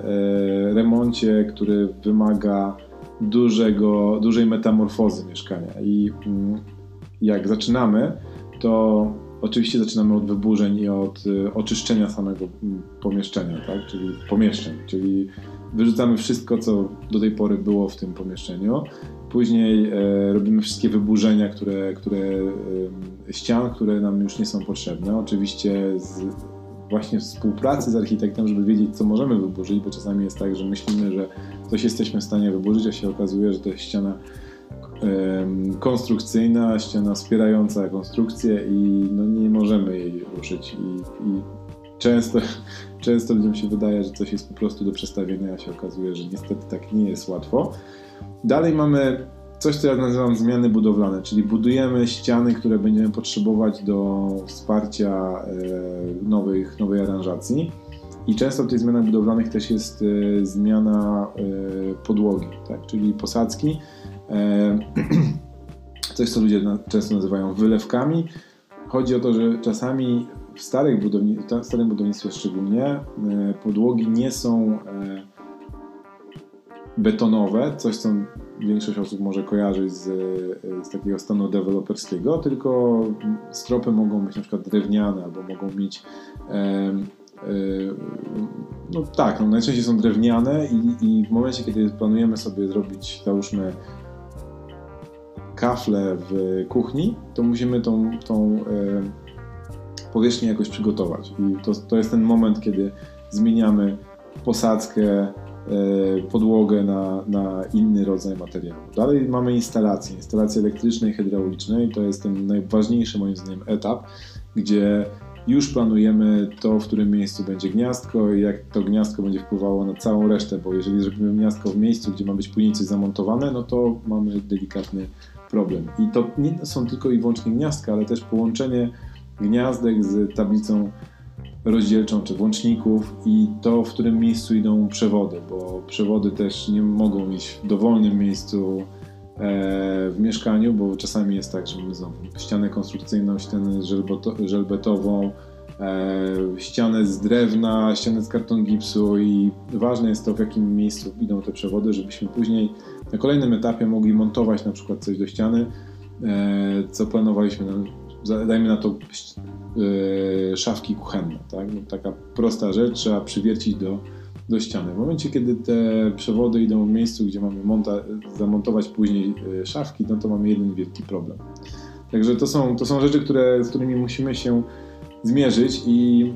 remoncie, który wymaga dużego, dużej metamorfozy mieszkania. I mm, jak zaczynamy, to Oczywiście zaczynamy od wyburzeń i od y, oczyszczenia samego mm, pomieszczenia, tak? czyli pomieszczeń, czyli wyrzucamy wszystko, co do tej pory było w tym pomieszczeniu. Później e, robimy wszystkie wyburzenia, które, które e, ścian, które nam już nie są potrzebne. Oczywiście z, właśnie współpracy z architektem, żeby wiedzieć, co możemy wyburzyć, bo czasami jest tak, że myślimy, że coś jesteśmy w stanie wyburzyć, a się okazuje, że to jest ściana konstrukcyjna, ściana wspierająca konstrukcję i no nie możemy jej ruszyć i, i często, często ludziom się wydaje, że coś jest po prostu do przestawienia, a się okazuje, że niestety tak nie jest łatwo. Dalej mamy coś, co ja nazywam zmiany budowlane, czyli budujemy ściany, które będziemy potrzebować do wsparcia e, nowych, nowej aranżacji. I często w tych zmianach budowlanych też jest e, zmiana e, podłogi, tak? czyli posadzki coś, co ludzie często nazywają wylewkami. Chodzi o to, że czasami w starych budowni starym budownictwie szczególnie e, podłogi nie są e, betonowe, coś co większość osób może kojarzyć z, z takiego stanu deweloperskiego, tylko stropy mogą być na przykład drewniane albo mogą mieć no tak, no najczęściej są drewniane i, i w momencie, kiedy planujemy sobie zrobić, załóżmy kafle w kuchni, to musimy tą, tą e, powierzchnię jakoś przygotować. I to, to jest ten moment, kiedy zmieniamy posadzkę, e, podłogę na, na inny rodzaj materiału. Dalej mamy instalację, instalację elektrycznej i hydraulicznej. To jest ten najważniejszy moim zdaniem etap, gdzie już planujemy to, w którym miejscu będzie gniazdko i jak to gniazdko będzie wpływało na całą resztę, bo jeżeli zrobimy gniazdko w miejscu, gdzie ma być później coś zamontowane, no to mamy delikatny problem. I to nie są tylko i wyłącznie gniazdka, ale też połączenie gniazdek z tablicą rozdzielczą czy włączników i to, w którym miejscu idą przewody, bo przewody też nie mogą iść w dowolnym miejscu e, w mieszkaniu, bo czasami jest tak, że mamy znowu ścianę konstrukcyjną, ścianę żelbetową, e, ścianę z drewna, ścianę z karton gipsu i ważne jest to, w jakim miejscu idą te przewody, żebyśmy później na kolejnym etapie mogli montować na przykład coś do ściany, e, co planowaliśmy, no, dajmy na to e, szafki kuchenne, tak? Taka prosta rzecz, trzeba przywiercić do, do ściany. W momencie, kiedy te przewody idą w miejscu, gdzie mamy monta, zamontować później e, szafki, no to mamy jeden wielki problem. Także to są, to są rzeczy, które, z którymi musimy się zmierzyć i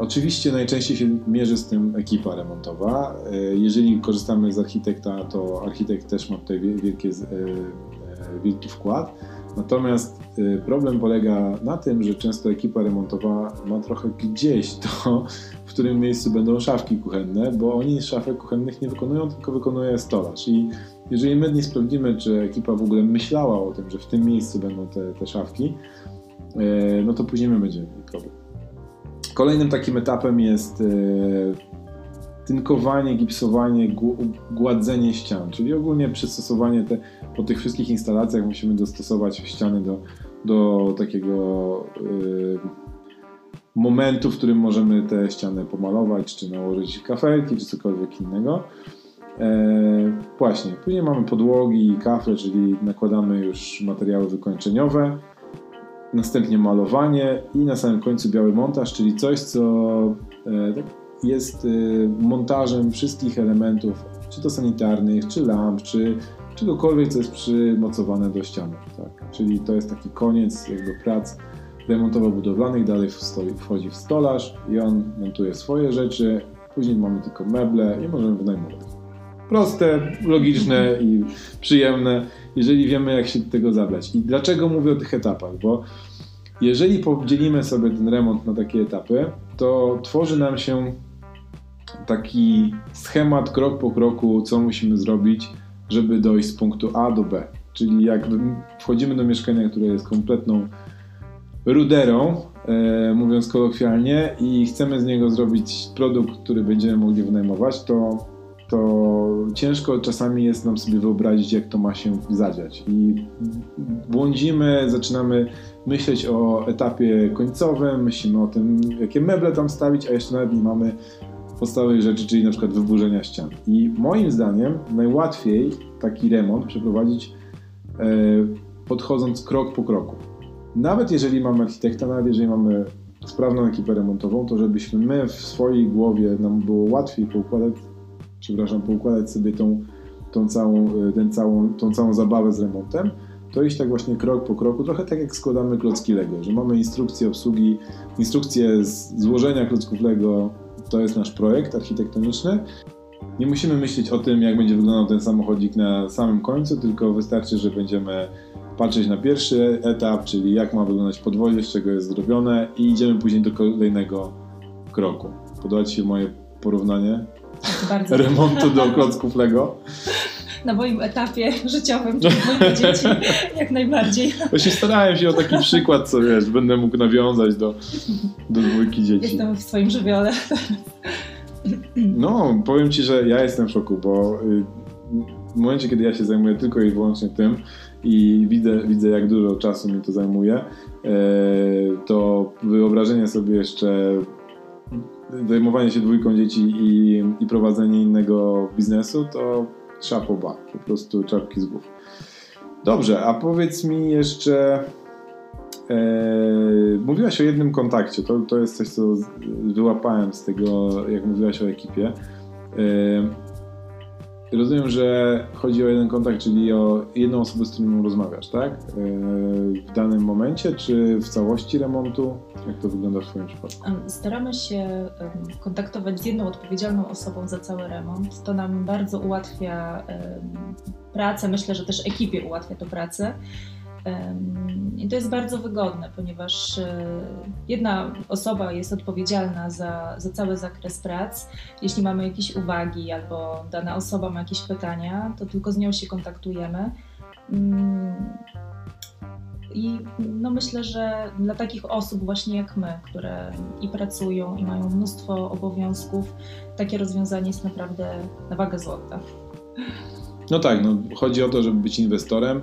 oczywiście najczęściej się mierzy z tym ekipa remontowa. E, jeżeli korzystamy z architekta, to architekt też ma tutaj wielkie, e, e, wielki wkład. Natomiast problem polega na tym, że często ekipa remontowa ma trochę gdzieś to, w którym miejscu będą szafki kuchenne, bo oni szafek kuchennych nie wykonują, tylko wykonuje stolarz. I jeżeli my nie sprawdzimy, czy ekipa w ogóle myślała o tym, że w tym miejscu będą te, te szafki, no to później my będziemy mieli problem. Kolejnym takim etapem jest e, tynkowanie, gipsowanie, gładzenie ścian, czyli ogólnie przystosowanie te, po tych wszystkich instalacjach musimy dostosować ściany do, do takiego y, momentu, w którym możemy te ściany pomalować, czy nałożyć kafelki, czy cokolwiek innego. E, właśnie, później mamy podłogi i kafle, czyli nakładamy już materiały wykończeniowe następnie malowanie i na samym końcu biały montaż, czyli coś, co e, tak jest e, montażem wszystkich elementów, czy to sanitarnych, czy lamp, czy czegokolwiek, co jest przymocowane do ściany. Tak? Czyli to jest taki koniec jakby prac remontowo-budowlanych, dalej wchodzi w stolarz i on montuje swoje rzeczy, później mamy tylko meble i możemy wynajmować. Proste, logiczne i przyjemne jeżeli wiemy, jak się do tego zabrać. I dlaczego mówię o tych etapach? Bo jeżeli podzielimy sobie ten remont na takie etapy, to tworzy nam się taki schemat krok po kroku, co musimy zrobić, żeby dojść z punktu A do B. Czyli jak wchodzimy do mieszkania, które jest kompletną ruderą, e, mówiąc kolokwialnie, i chcemy z niego zrobić produkt, który będziemy mogli wynajmować, to to ciężko czasami jest nam sobie wyobrazić, jak to ma się zadziać. I błądzimy, zaczynamy myśleć o etapie końcowym, myślimy o tym, jakie meble tam stawić, a jeszcze nawet nie mamy podstawowych rzeczy, czyli na przykład wyburzenia ścian. I moim zdaniem najłatwiej taki remont przeprowadzić e, podchodząc krok po kroku. Nawet jeżeli mamy architekta, nawet jeżeli mamy sprawną ekipę remontową, to żebyśmy my w swojej głowie nam było łatwiej poukładać przepraszam, poukładać sobie tą, tą, całą, e, ten całą, tą całą zabawę z remontem, to iść tak właśnie krok po kroku, trochę tak jak składamy klocki Lego, że mamy instrukcję obsługi, instrukcję złożenia klocków Lego, to jest nasz projekt architektoniczny. Nie musimy myśleć o tym, jak będzie wyglądał ten samochodzik na samym końcu, tylko wystarczy, że będziemy patrzeć na pierwszy etap, czyli jak ma wyglądać podwozie, z czego jest zrobione i idziemy później do kolejnego kroku. Podoba Ci się moje porównanie?
Bardzo.
remontu do klocków Lego.
Na moim etapie życiowym, czyli dzieci, jak najbardziej.
Właśnie starałem się o taki przykład, co wiesz, będę mógł nawiązać do, do dwójki dzieci.
Jestem w swoim żywiole.
No, powiem Ci, że ja jestem w szoku, bo y, w momencie, kiedy ja się zajmuję tylko i wyłącznie tym i widzę, widzę jak dużo czasu mi to zajmuje, e, to wyobrażenie sobie jeszcze zajmowanie się dwójką dzieci i, i prowadzenie innego biznesu, to szapoba, po prostu czapki z głów. Dobrze, a powiedz mi jeszcze, e, mówiłaś o jednym kontakcie, to, to jest coś, co wyłapałem z tego, jak mówiłaś o ekipie. E, Rozumiem, że chodzi o jeden kontakt, czyli o jedną osobę, z którą rozmawiasz, tak? E, w danym momencie, czy w całości remontu? Jak to wygląda w Twoim przypadku?
Staramy się kontaktować z jedną odpowiedzialną osobą za cały remont. To nam bardzo ułatwia pracę. Myślę, że też ekipie ułatwia to pracę. I to jest bardzo wygodne, ponieważ e, jedna osoba jest odpowiedzialna za, za cały zakres prac. Jeśli mamy jakieś uwagi albo dana osoba ma jakieś pytania, to tylko z nią się kontaktujemy. Mm, I no myślę, że dla takich osób właśnie jak my, które i pracują, i mają mnóstwo obowiązków, takie rozwiązanie jest naprawdę na wagę złota.
No tak, no, chodzi o to, żeby być inwestorem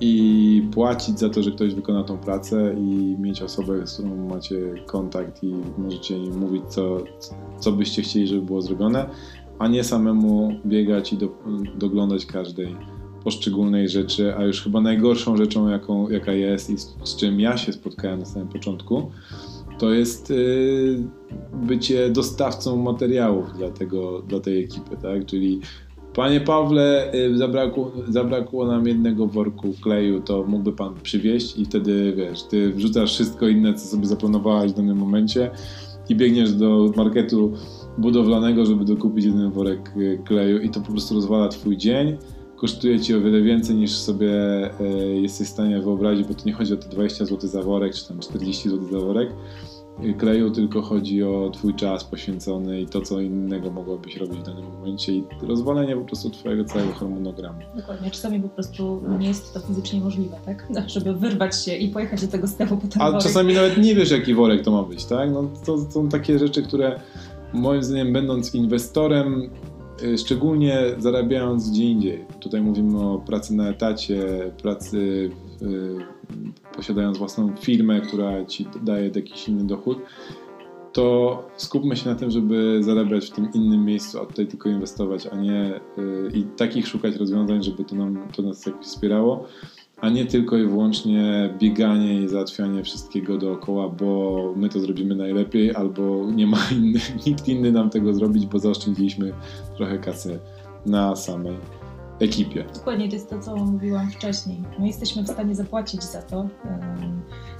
i płacić za to, że ktoś wykona tą pracę i mieć osobę, z którą macie kontakt i możecie im mówić, co, co byście chcieli, żeby było zrobione, a nie samemu biegać i do, doglądać każdej poszczególnej rzeczy, a już chyba najgorszą rzeczą, jaką, jaka jest i z, z czym ja się spotkałem na samym początku, to jest y, bycie dostawcą materiałów dla, tego, dla tej ekipy, tak? Czyli Panie Pawle, y, zabrakło, zabrakło nam jednego worku kleju, to mógłby pan przywieźć i wtedy wiesz, ty wrzucasz wszystko inne, co sobie zaplanowałeś w danym momencie i biegniesz do marketu budowlanego, żeby dokupić jeden worek y, kleju i to po prostu rozwala twój dzień. Kosztuje ci o wiele więcej niż sobie y, jesteś w stanie wyobrazić, bo to nie chodzi o te 20 zł za worek, czy tam 40 zł za worek kleju, tylko chodzi o Twój czas poświęcony i to, co innego mogłabyś robić w danym momencie i rozwalenie po prostu Twojego całego harmonogramu.
Dokładnie, czasami po prostu nie jest to fizycznie możliwe, tak? Żeby wyrwać się i pojechać do tego stepu po ten
A
worek.
czasami nawet nie wiesz, jaki worek to ma być, tak? No to są takie rzeczy, które moim zdaniem będąc inwestorem, y, szczególnie zarabiając gdzie indziej, tutaj mówimy o pracy na etacie, pracy posiadając własną firmę, która ci daje jakiś inny dochód, to skupmy się na tym, żeby zarabiać w tym innym miejscu, a tutaj tylko inwestować, a nie yy, i takich szukać rozwiązań, żeby to, nam, to nas jakoś wspierało, a nie tylko i wyłącznie bieganie i załatwianie wszystkiego dookoła, bo my to zrobimy najlepiej, albo nie ma inny, nikt inny nam tego zrobić, bo zaoszczędziliśmy trochę kasy na samej ekipie.
Dokładnie, to jest to, co mówiłam wcześniej. My jesteśmy w stanie zapłacić za to,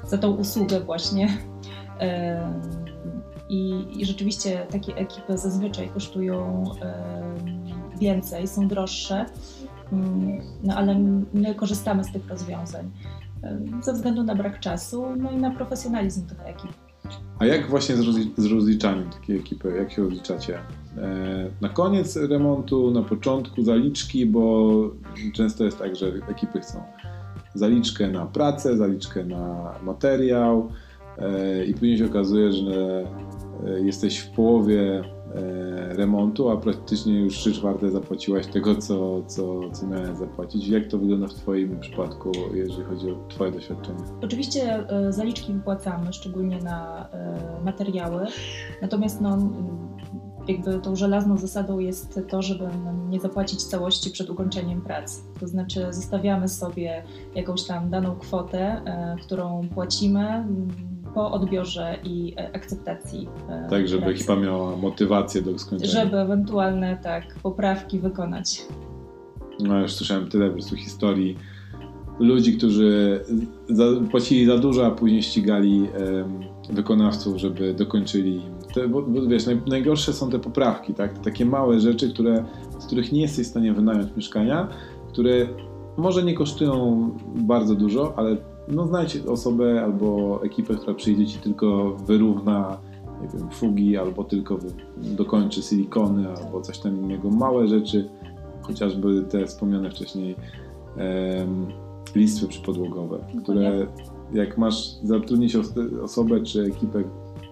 za tą usługę właśnie. I, I, rzeczywiście takie ekipy zazwyczaj kosztują więcej, są droższe, mm, no ale my korzystamy z tych rozwiązań ze względu na brak czasu, no i na profesjonalizm tych ekip.
A jak właśnie z rozliczaniem takiej ekipy? Jak się rozliczacie? E, na koniec remontu, na początku zaliczki, bo często jest tak, że ekipy chcą zaliczkę na pracę, zaliczkę na materiał e, i później się okazuje, że e, jesteś w połowie remontu, a praktycznie już 3 czwarte zapłaciłaś tego, co, co, co miałeś zapłacić. Jak to wygląda w Twoim przypadku, jeżeli chodzi o Twoje doświadczenie?
Oczywiście zaliczki wypłacamy, szczególnie na materiały, natomiast no, jakby tą żelazną zasadą jest to, żeby nie zapłacić całości przed ukończeniem pracy. To znaczy zostawiamy sobie jakąś tam daną kwotę, e, którą płacimy mm, po odbiorze i e, akceptacji.
E, tak, żeby pracy. ekipa miała motywację do skończenia.
Żeby ewentualne tak poprawki wykonać.
No już słyszałem tyle po prostu historii ludzi, którzy za, płacili za dużo, a później ścigali wykonawców, żeby dokończyli te, bo, bo, wiesz, naj, najgorsze są te poprawki, tak? Takie małe rzeczy, które, z których nie jesteś w stanie wynająć mieszkania, które może nie kosztują bardzo dużo, ale no znajdź osobę albo ekipę, która przyjdzie ci tylko wyrówna nie wiem, fugi, albo tylko dokończy silikony, albo coś tam innego. Małe rzeczy, chociażby te wspomniane wcześniej um, listwy przypodłogowe, które jak masz zatrudnić osobę czy ekipę,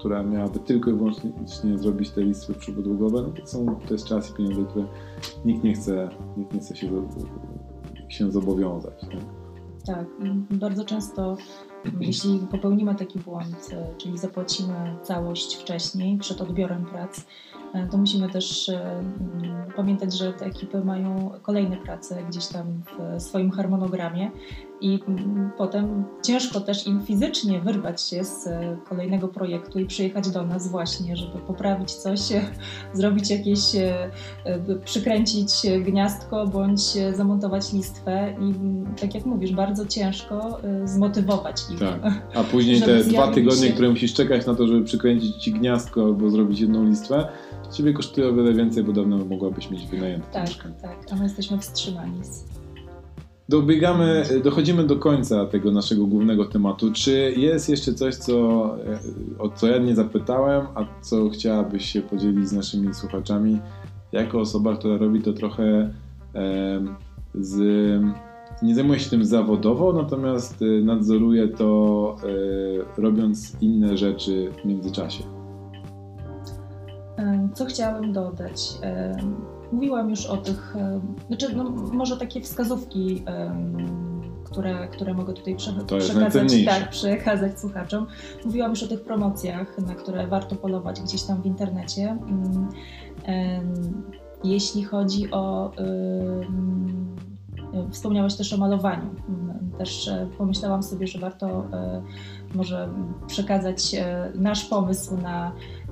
która miałaby tylko i wyłącznie zrobić te listy przybudłowe, no to, są, to jest czas i pieniądze, które nikt nie chce, nikt nie chce się, się zobowiązać. Tak?
tak, bardzo często jeśli popełnimy taki błąd, czyli zapłacimy całość wcześniej, przed odbiorem prac, to musimy też e, pamiętać, że te ekipy mają kolejne prace gdzieś tam w swoim harmonogramie i potem ciężko też im fizycznie wyrwać się z kolejnego projektu i przyjechać do nas właśnie, żeby poprawić coś, zrobić jakieś, przykręcić gniazdko bądź zamontować listwę i tak jak mówisz, bardzo ciężko zmotywować ich.
Tak. A później te dwa tygodnie, się... które musisz czekać na to, żeby przykręcić ci gniazdko albo zrobić jedną listwę, ciebie kosztuje o wiele więcej, bo dawno mogłabyś mieć wynajęte
Tak, tak, a my jesteśmy wstrzymani.
Dobiegamy, dochodzimy do końca tego naszego głównego tematu. Czy jest jeszcze coś, co, o co ja nie zapytałem, a co chciałabyś się podzielić z naszymi słuchaczami, jako osoba, która robi to trochę e, z nie zajmuję się tym zawodowo, natomiast y, nadzoruję to y, robiąc inne rzeczy w międzyczasie.
Co chciałabym dodać? Mówiłam już o tych, znaczy no, może takie wskazówki, które, które mogę tutaj prze, przekazać, tak, przekazać słuchaczom. Mówiłam już o tych promocjach, na które warto polować gdzieś tam w internecie. Mm, jeśli chodzi o Wspomniałeś też o malowaniu. Też e, pomyślałam sobie, że warto e, może przekazać e, nasz pomysł na E,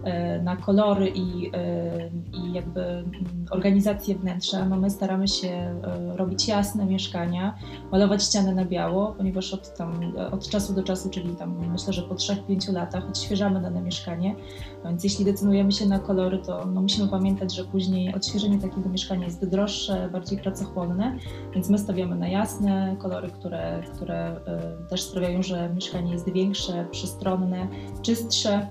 na kolory i, e, i jakby mm, organizację wnętrza, no my staramy się e, robić jasne mieszkania, malować ściany na biało, ponieważ od, tam, od czasu do czasu, czyli tam myślę, że po 3-5 latach odświeżamy dane mieszkanie, więc jeśli decydujemy się na kolory, to no musimy pamiętać, że później odświeżenie takiego mieszkania jest droższe, bardziej pracochłonne, więc my stawiamy na jasne kolory, które, które też sprawiają, że mieszkanie jest większe, przestronne, czystsze,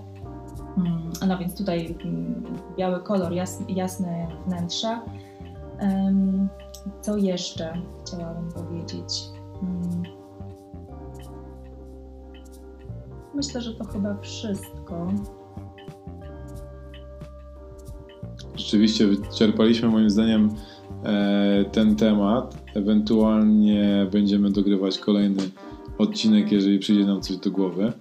no więc tutaj mm, biały kolor, jasne, jasne wnętrze. Co jeszcze chciałabym powiedzieć? Mm. Myślę, że to chyba wszystko.
Rzeczywiście wyczerpaliśmy moim zdaniem e, ten temat. Ewentualnie będziemy dogrywać kolejny odcinek, jeżeli przyjdzie nam coś do głowy.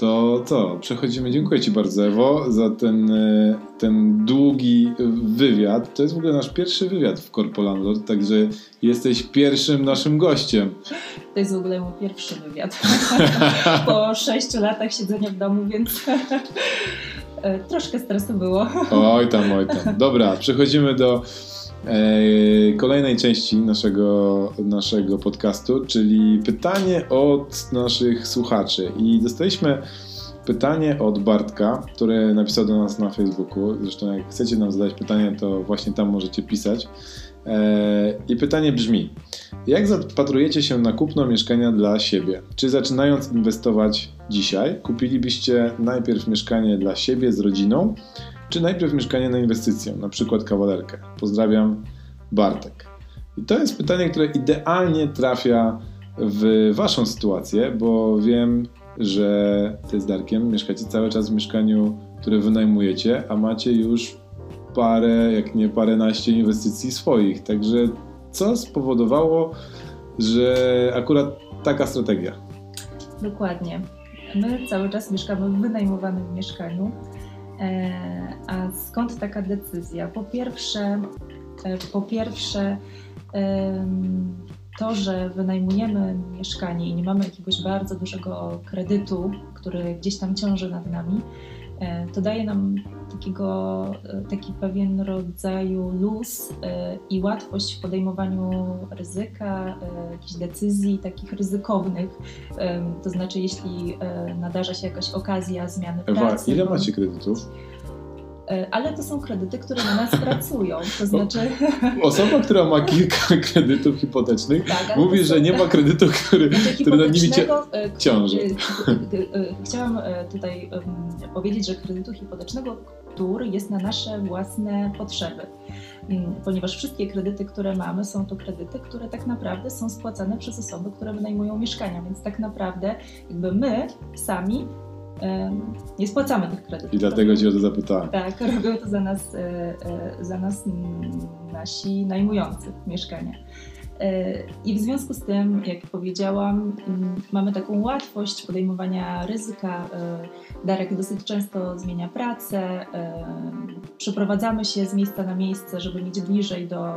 To co, przechodzimy. Dziękuję Ci bardzo, Ewo, za ten, e, ten długi wywiad. To jest w ogóle nasz pierwszy wywiad w Corpo Landlord, także jesteś pierwszym naszym gościem.
To jest w ogóle mój pierwszy wywiad. po sześciu latach siedzenia w domu, więc e, troszkę stresu było.
oj tam, oj tam. Dobra, przechodzimy do kolejnej części naszego, naszego podcastu, czyli pytanie od naszych słuchaczy. I dostaliśmy pytanie od Bartka, który napisał do nas na Facebooku. Zresztą, jak chcecie nam zadać pytanie, to właśnie tam możecie pisać. E, I pytanie brzmi: jak zapatrujecie się na kupno mieszkania dla siebie? Czy zaczynając inwestować dzisiaj, kupilibyście najpierw mieszkanie dla siebie z rodziną, czy najpierw mieszkanie na inwestycję, na przykład kawalerkę? Pozdrawiam, Bartek. I to jest pytanie, które idealnie trafia w Waszą sytuację, bo wiem, że Ty z Darkiem mieszkacie cały czas w mieszkaniu, które wynajmujecie, a macie już parę, jak nie paręnaście inwestycji swoich. Także co spowodowało, że akurat taka strategia?
Dokładnie. My cały czas mieszkamy w wynajmowanym mieszkaniu. E, a skąd taka decyzja? Po pierwsze, e, po pierwsze to, że wynajmujemy mieszkanie i nie mamy jakiegoś bardzo dużego kredytu, który gdzieś tam ciąży nad nami, E, to daje nam takiego, e, taki pewien rodzaju luz e, i łatwość w podejmowaniu ryzyka, jakichś decyzji takich ryzykownych. To znaczy, jeśli nadarza się jakaś okazja zmiany
Ewa, pracy. ile macie kredytów?
E, ale to są kredyty, które na nas pracują. To znaczy...
Osoba, która ma kilka kredytów hipotecznych, tak, mówi, że nie ma kredytu, który, znaczy, który nad nimi e, ciąży.
E, chciałam tutaj powiedzieć, że kredytu hipotecznego, który jest na nasze własne potrzeby mm, ponieważ wszystkie kredyty, które mamy, są to kredyty, które tak naprawdę są spłacane przez osoby, które wynajmują mieszkania, więc tak naprawdę jakby my sami nie spłacamy tych kredytów.
I dlatego Cię o to zapytałem.
Tak, robią to za nas, e, e, za nas nasi najmujący mieszkania. E, I w związku z tym, jak powiedziałam, mamy taką łatwość podejmowania ryzyka. Darek dosyć często zmienia pracę, przeprowadzamy się z miejsca na miejsce, żeby mieć bliżej do,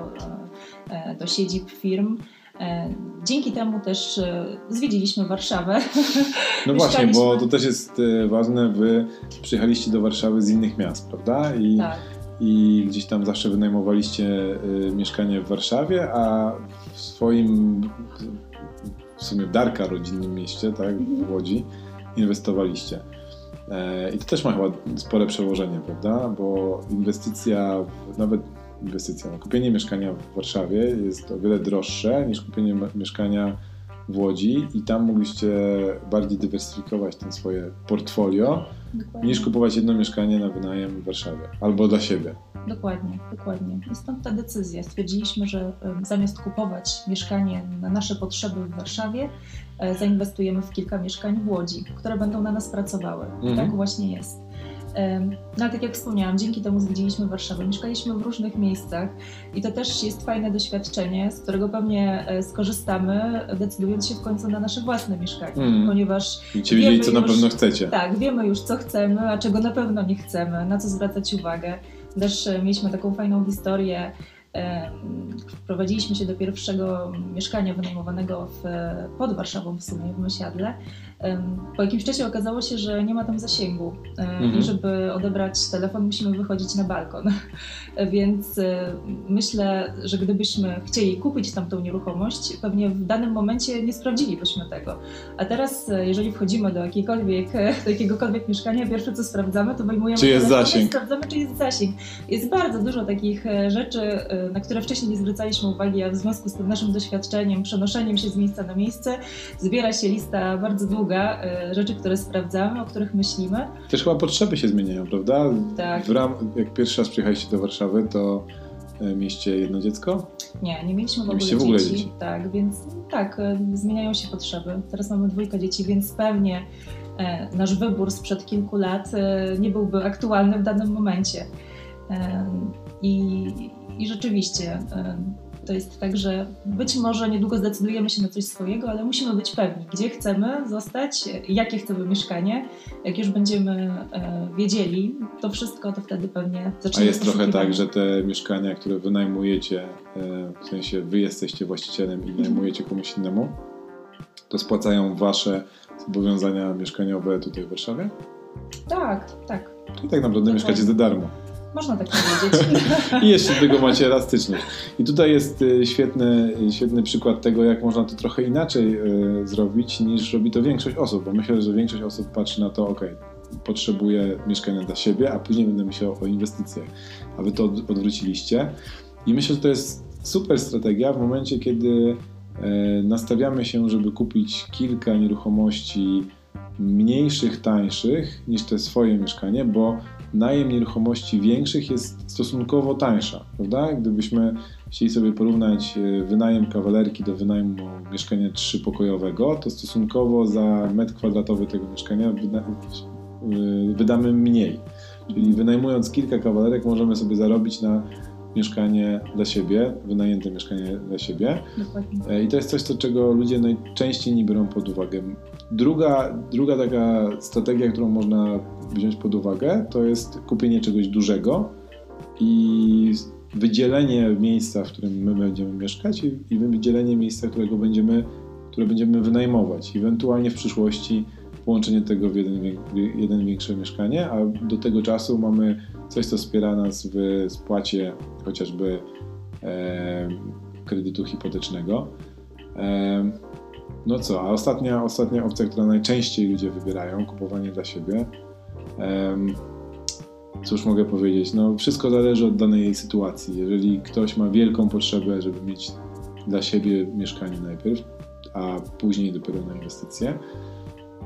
do siedzib firm. E, dzięki temu też e, zwiedziliśmy Warszawę.
No właśnie, bo to też jest e, ważne, wy przyjechaliście do Warszawy z innych miast, prawda? I, tak. I gdzieś tam zawsze wynajmowaliście mieszkanie w Warszawie, a w swoim w sumie Darka rodzinnym mieście, tak, w mhm. Łodzi, inwestowaliście. I to też ma chyba spore przełożenie, prawda? Bo inwestycja, nawet inwestycja. No, kupienie mieszkania w Warszawie jest o wiele droższe niż kupienie mieszkania w Łodzi i tam mogliście bardziej dywersyfikować ten swoje portfolio dokładnie. niż kupować jedno mieszkanie na wynajem w Warszawie albo dla siebie.
Dokładnie, dokładnie. I stąd ta decyzja. Stwierdziliśmy, że zamiast kupować mieszkanie na nasze potrzeby w Warszawie, e, zainwestujemy w kilka mieszkań w Łodzi, które będą na nas pracowały. Mhm. Tak właśnie jest. No ale tak jak wspomniałam, dzięki temu zwiedziliśmy Warszawę, mieszkaliśmy w różnych miejscach i to też jest fajne doświadczenie, z którego pewnie e, skorzystamy, decydując się w końcu na nasze własne mieszkanie, hmm. ponieważ...
Będziecie wiedzieli, co już, na pewno chcecie.
Tak, wiemy już, co chcemy, a czego na pewno nie chcemy, na co zwracać uwagę. Też e, mieliśmy taką fajną historię Wprowadziliśmy się do pierwszego mieszkania wynajmowanego w, pod Warszawą w sumie, w Mysiadle. Po jakimś czasie okazało się, że nie ma tam zasięgu mhm. i żeby odebrać telefon musimy wychodzić na balkon. Więc e, myślę, że gdybyśmy chcieli kupić tamtą nieruchomość, pewnie w danym momencie nie sprawdzilibyśmy tego. A teraz, e, jeżeli wchodzimy do, jakiejkolwiek, do jakiegokolwiek mieszkania, pierwsze co sprawdzamy, to wyjmujemy
czy jest zasięg.
sprawdzamy, czy jest zasięg. Jest bardzo dużo takich e, rzeczy, na które wcześniej nie zwracaliśmy uwagi, a w związku z tym naszym doświadczeniem, przenoszeniem się z miejsca na miejsce, zbiera się lista bardzo długa e, rzeczy, które sprawdzamy, o których myślimy.
Też chyba potrzeby się zmieniają, prawda?
Tak.
W ram, jak pierwszy raz przyjechaliście do Warszawy, to e, mieliście jedno dziecko?
Nie, nie mieliśmy w ogóle, dzieci, w ogóle dzieci. Tak, więc tak, e, zmieniają się potrzeby. Teraz mamy dwójkę dzieci, więc pewnie nasz wybór sprzed kilku lat nie byłby aktualny w danym momencie. I, i rzeczywiście to jest tak, że być może niedługo zdecydujemy się na coś swojego, ale musimy być pewni, gdzie chcemy zostać, jakie chcemy mieszkanie. Jak już będziemy e, wiedzieli to wszystko, to wtedy pewnie zaczniemy
A jest trochę tak, że te mieszkania, które wynajmujecie, e, w sensie wy jesteście właścicielem i mhm. najmujecie komuś innemu, to spłacają wasze zobowiązania mieszkaniowe tutaj w Warszawie?
Tak, tak.
Czyli tak naprawdę mieszkacie za darmo.
Można tak powiedzieć.
I jeszcze tego macie elastyczność. I tutaj jest y, świetny, świetny przykład tego, jak można to trochę inaczej y, zrobić, niż robi to większość osób, bo myślę, że większość osób patrzy na to, ok, potrzebuję mieszkania dla siebie, a później będę myślał o inwestycjach. A wy to odwróciliście. I myślę, że to jest super strategia w momencie, kiedy y, nastawiamy się, żeby kupić kilka nieruchomości mniejszych, tańszych niż te swoje mieszkanie, bo najem nieruchomości większych jest stosunkowo tańsza, prawda? Gdybyśmy chcieli sobie porównać e, wynajem kawalerki do wynajmu mieszkania trzypokojowego, to stosunkowo za metr kwadratowy tego mieszkania e, wydamy mniej. Czyli wynajmując kilka kawalerek możemy sobie zarobić na mieszkanie dla siebie, wynajęte mieszkanie dla siebie. Dokładnie. E, I to jest coś, co, czego ludzie najczęściej nie biorą pod uwagę. Druga, druga taka strategia, którą można wziąć pod uwagę, to jest kupienie czegoś dużego i wydzielenie miejsca, w którym my będziemy mieszkać i, wydzielenie miejsca, którego będziemy, które będziemy wynajmować. Ewentualnie w przyszłości połączenie tego w jeden, jeden większe mieszkanie, a do tego czasu mamy coś, co wspiera nas w spłacie chociażby e, kredytu hipotecznego. E, no co, a ostatnia, ostatnia opcja, która najczęściej ludzie wybierają, kupowanie dla siebie. Cóż mogę powiedzieć? No, wszystko zależy od danej sytuacji. Jeżeli ktoś ma wielką potrzebę, żeby mieć dla siebie mieszkanie najpierw, a później dopiero na inwestycje,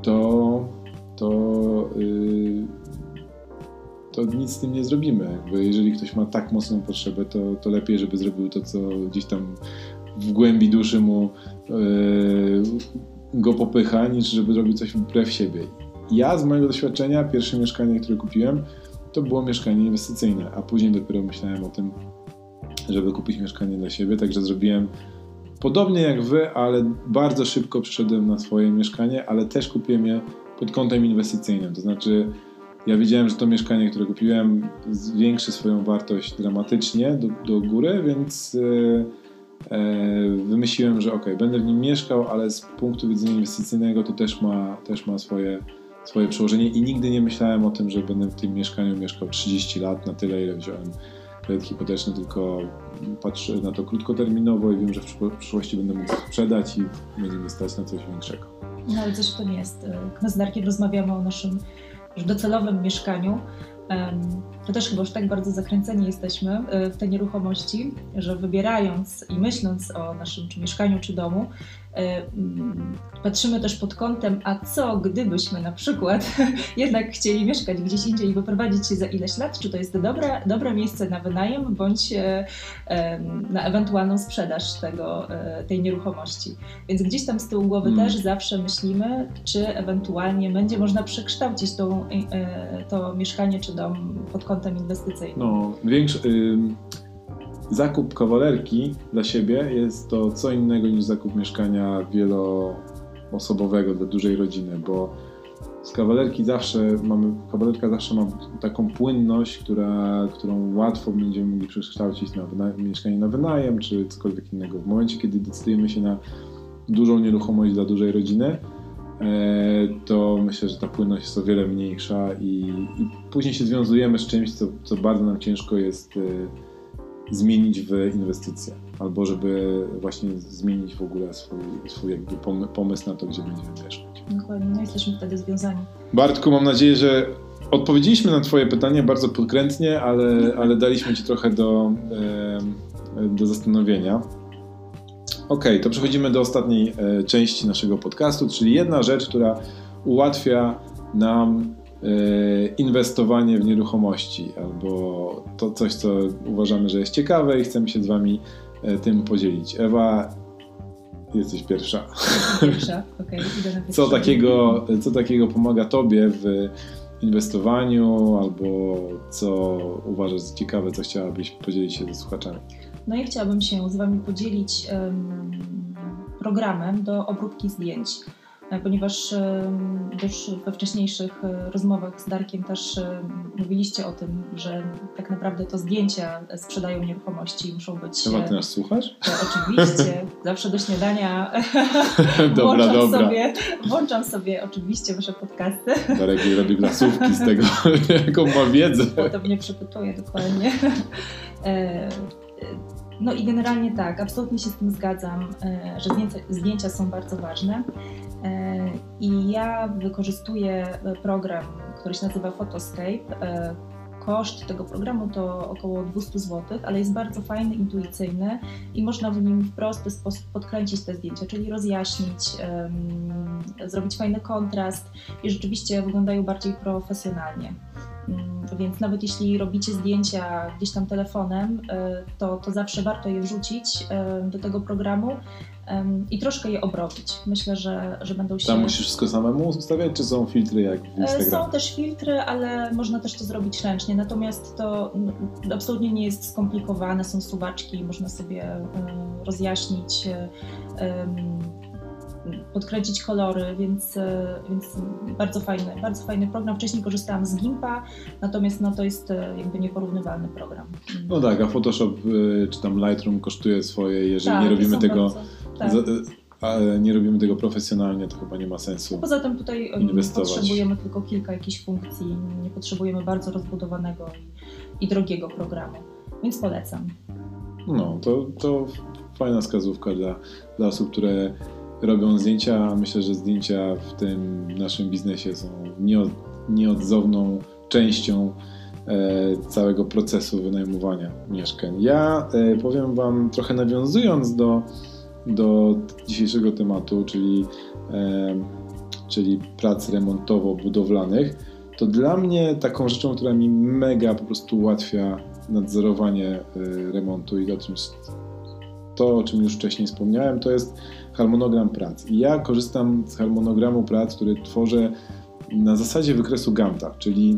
to, to, yy, to nic z tym nie zrobimy. Jakby jeżeli ktoś ma tak mocną potrzebę, to, to lepiej, żeby zrobił to, co gdzieś tam w głębi duszy mu go popycha, niż żeby zrobił coś wbrew siebie. Ja z mojego doświadczenia, pierwsze mieszkanie, które kupiłem, to było mieszkanie inwestycyjne, a później dopiero myślałem o tym, żeby kupić mieszkanie dla siebie, także zrobiłem podobnie jak wy, ale bardzo szybko przyszedłem na swoje mieszkanie, ale też kupiłem je pod kątem inwestycyjnym, to znaczy ja wiedziałem, że to mieszkanie, które kupiłem zwiększy swoją wartość dramatycznie do, do góry, więc yy, E, wymyśliłem, że ok, będę w nim mieszkał, ale z punktu widzenia inwestycyjnego to też ma, też ma swoje, swoje przełożenie i nigdy nie myślałem o tym, że będę w tym mieszkaniu mieszkał 30 lat na tyle, ile wziąłem kredyt hipoteczny, tylko patrzę na to krótkoterminowo i wiem, że w przyszłości będę mógł sprzedać i będzie mi stać na coś większego.
No ale coś w tym jest. My z Darkiem rozmawiamy o naszym docelowym mieszkaniu, to też chyba już tak bardzo zakręceni jesteśmy e, w te nieruchomości, że wybierając i myśląc o naszym czy mieszkaniu, czy domu, Patrzymy też pod kątem, a co gdybyśmy na przykład jednak chcieli mieszkać gdzieś indziej i wyprowadzić się za ileś lat, czy to jest dobre, dobre miejsce na wynajem bądź na ewentualną sprzedaż tego, tej nieruchomości. Więc gdzieś tam z tyłu głowy hmm. też zawsze myślimy, czy ewentualnie będzie można przekształcić tą, to mieszkanie czy dom pod kątem inwestycyjnym.
No, większy, y zakup kawalerki dla siebie jest to co innego niż zakup mieszkania wieloosobowego dla dużej rodziny, bo z kawalerki zawsze mamy, kawalerka zawsze ma taką płynność, która, którą łatwo będziemy mogli przekształcić na mieszkanie na wynajem czy cokolwiek innego. W momencie, kiedy decydujemy się na dużą nieruchomość dla dużej rodziny, e, to myślę, że ta płynność jest o wiele mniejsza i, i później się związujemy z czymś, co, co bardzo nam ciężko jest e, zmienić w inwestycje, albo żeby właśnie zmienić w ogóle swój, swój jakby pomysł na to, gdzie będziemy mieszkać.
Dokładnie, no jesteśmy wtedy związani.
Bartku, mam nadzieję, że odpowiedzieliśmy na Twoje pytanie bardzo podkrętnie, ale, ale daliśmy Ci trochę do, do zastanowienia. Ok, to przechodzimy do ostatniej e, części naszego podcastu, czyli jedna rzecz, która ułatwia nam inwestowanie w nieruchomości albo to coś, co uważamy, że jest ciekawe i chcemy się z Wami e, tym podzielić. Ewa, jesteś pierwsza.
Pierwsza, okej. Okay,
co, takiego, co takiego pomaga Tobie w inwestowaniu albo co uważasz za ciekawe, co chciałabyś podzielić się ze słuchaczami?
No i chciałabym się z Wami podzielić um, programem do obróbki zdjęć. E, ponieważ już we wcześniejszych e, rozmowach z Darkiem też e, mówiliście o tym, że tak naprawdę to zdjęcia sprzedają nieruchomości, muszą być...
Chyba ty nas słuchasz?
To oczywiście, zawsze do śniadania
dobra, włączam, dobra.
Sobie, włączam sobie oczywiście wasze podcasty.
Darek robi glasówki z tego, jaką ma wiedzę.
Potem mnie przepytuje dokładnie. No i generalnie tak, absolutnie się z tym zgadzam, że zdjęcia, zdjęcia są bardzo ważne. E, I ja wykorzystuję program, który się nazywa Photoscape. E, koszt tego programu to około 200 zł, ale jest bardzo fajny, intuicyjny i można w nim w prosty sposób podkręcić te zdjęcia, czyli rozjaśnić, zrobić fajny kontrast i rzeczywiście wyglądają bardziej profesjonalnie. Um, więc nawet jeśli robicie zdjęcia gdzieś tam telefonem, e, to, to zawsze warto je wrzucić do tego programu i troszkę je obrobić. Myślę, że, że będą się...
Tam musisz wszystko samemu ustawiać, czy są filtry jak w Instagramie?
Są też filtry, ale można też to zrobić ręcznie, natomiast to absolutnie nie jest skomplikowane, są suwaczki, można sobie rozjaśnić podkręcić kolory, więc, e, więc bardzo fajny, bardzo fajny program. Wcześniej korzystałam z Gimpa, natomiast no, to jest e, jakby nieporównywalny program.
No tak, a Photoshop e, czy tam Lightroom kosztuje swoje, jeżeli tak, nie robimy tego bardzo tak. ale nie robimy tego profesjonalnie, to chyba nie ma sensu.
No poza tym tutaj inwestować. potrzebujemy tylko kilka jakichś funkcji, nie potrzebujemy bardzo rozbudowanego i, i drogiego programu, więc polecam.
No, to, to fajna wskazówka dla, dla osób, które robią zdjęcia. Myślę, że zdjęcia w tym naszym biznesie są nieod, nieodzowną częścią e, całego procesu wynajmowania mieszkań. Ja e, powiem Wam, trochę nawiązując do do dzisiejszego tematu, czyli, e, czyli prac remontowo-budowlanych, to dla mnie taką rzeczą, która mi mega po prostu ułatwia nadzorowanie remontu i o czym, to, o czym już wcześniej wspomniałem, to jest harmonogram prac. I ja korzystam z harmonogramu prac, który tworzę na zasadzie wykresu Ganta, czyli,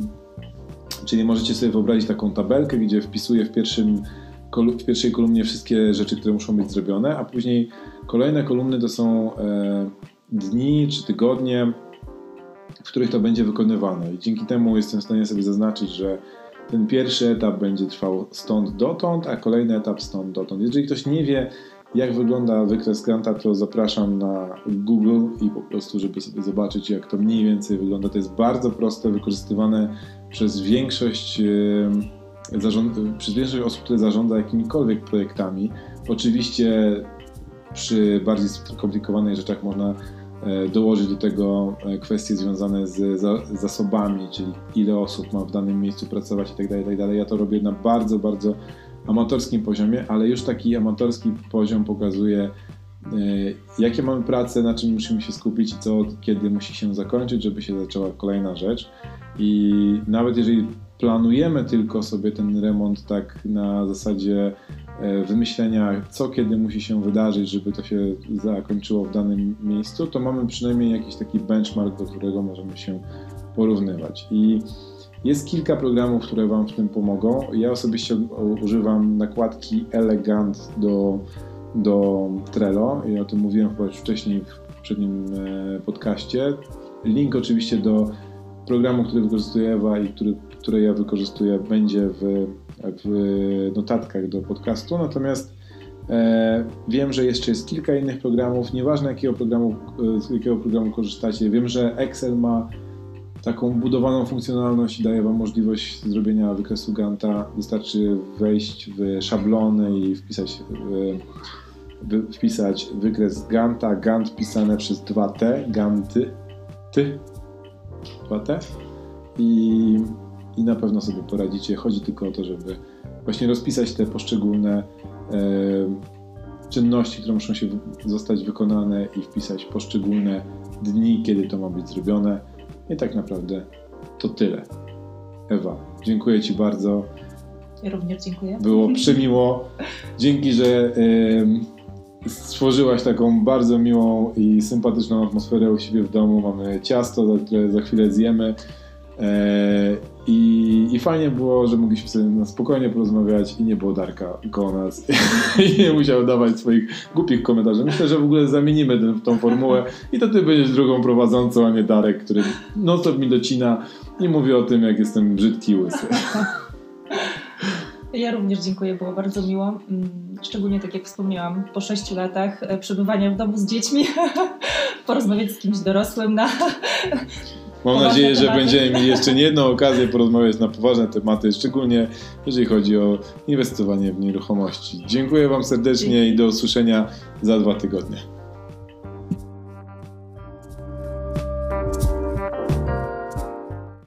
czyli możecie sobie wyobrazić taką tabelkę, gdzie wpisuję w pierwszym w pierwszej kolumnie wszystkie rzeczy, które muszą być zrobione, a później kolejne kolumny to są e, dni czy tygodnie, w których to będzie wykonywane. I dzięki temu jestem w stanie sobie zaznaczyć, że ten pierwszy etap będzie trwał stąd dotąd, a kolejny etap stąd dotąd. Jeżeli ktoś nie wie, jak wygląda wykres Granta, to zapraszam na Google i po prostu, żeby sobie zobaczyć, jak to mniej więcej wygląda. To jest bardzo proste, wykorzystywane przez większość przez większość osób, które zarządza jakimikolwiek projektami. Oczywiście przy bardziej skomplikowanych rzeczach można dołożyć do tego e, kwestie związane z zasobami, czyli ile osób ma w danym miejscu pracować itd. Tak itd. Tak ja to robię na bardzo, bardzo amatorskim poziomie, ale już taki amatorski poziom pokazuje jakie mamy prace, na czym musimy się skupić i co, kiedy musi się zakończyć, żeby się zaczęła kolejna rzecz. I nawet jeżeli planujemy tylko sobie ten remont tak na zasadzie e, wymyślenia, co kiedy musi się wydarzyć, żeby to się zakończyło w danym miejscu, to mamy przynajmniej jakiś taki benchmark, do którego możemy się porównywać. I jest kilka programów, które Wam w tym pomogą. Ja osobiście używam nakładki Elegant do, do Trello i o tym mówiłem chyba już wcześniej w poprzednim e, podcaście. Link oczywiście do programu, który wykorzystuje Ewa i który, który ja wykorzystuję, będzie w, w notatkach do podcastu. Natomiast e, wiem, że jeszcze jest kilka innych programów. Nieważne jakiego programu, z jakiego programu korzystacie. Wiem, że Excel ma taką budowaną funkcjonalność i daje Wam możliwość zrobienia wykresu Ganta. Wystarczy wejść w szablony i wpisać, w, wpisać wykres Ganta. Gant pisane przez 2T, Ganty, ty, 2T i, i na pewno sobie poradzicie. Chodzi tylko o to, żeby właśnie rozpisać te poszczególne e, czynności, które muszą się zostać wykonane i wpisać poszczególne dni, kiedy to ma być zrobione i tak naprawdę to tyle. Ewa, dziękuję Ci bardzo.
Ja również dziękuję.
Było przemiło. Dzięki, że y, stworzyłaś taką bardzo miłą i sympatyczną atmosferę u siebie w domu. Mamy ciasto, które za chwilę zjemy. E, I, I fajnie było, że mogliśmy sobie na spokojnie porozmawiać i nie było Darka koło nas i nie musiał dawać swoich głupich komentarzy. Myślę, że w ogóle zamienimy ten, tą formułę i to ty będziesz drugą prowadzącą, a nie Darek, który non stop mi docina i mówi o tym, jak jestem brzydki łysy.
Ja również dziękuję, było bardzo miło. Mm, szczególnie tak jak wspomniałam, po sześciu latach e, przebywania w domu z dziećmi, porozmawiać z kimś dorosłym na
Mam nadzieję, że będziemy mieli jeszcze nie jedną okazję porozmawiać na poważne tematy, szczególnie jeżeli chodzi o inwestowanie w nieruchomości. Dziękuję Wam serdecznie i do usłyszenia za dwa tygodnie.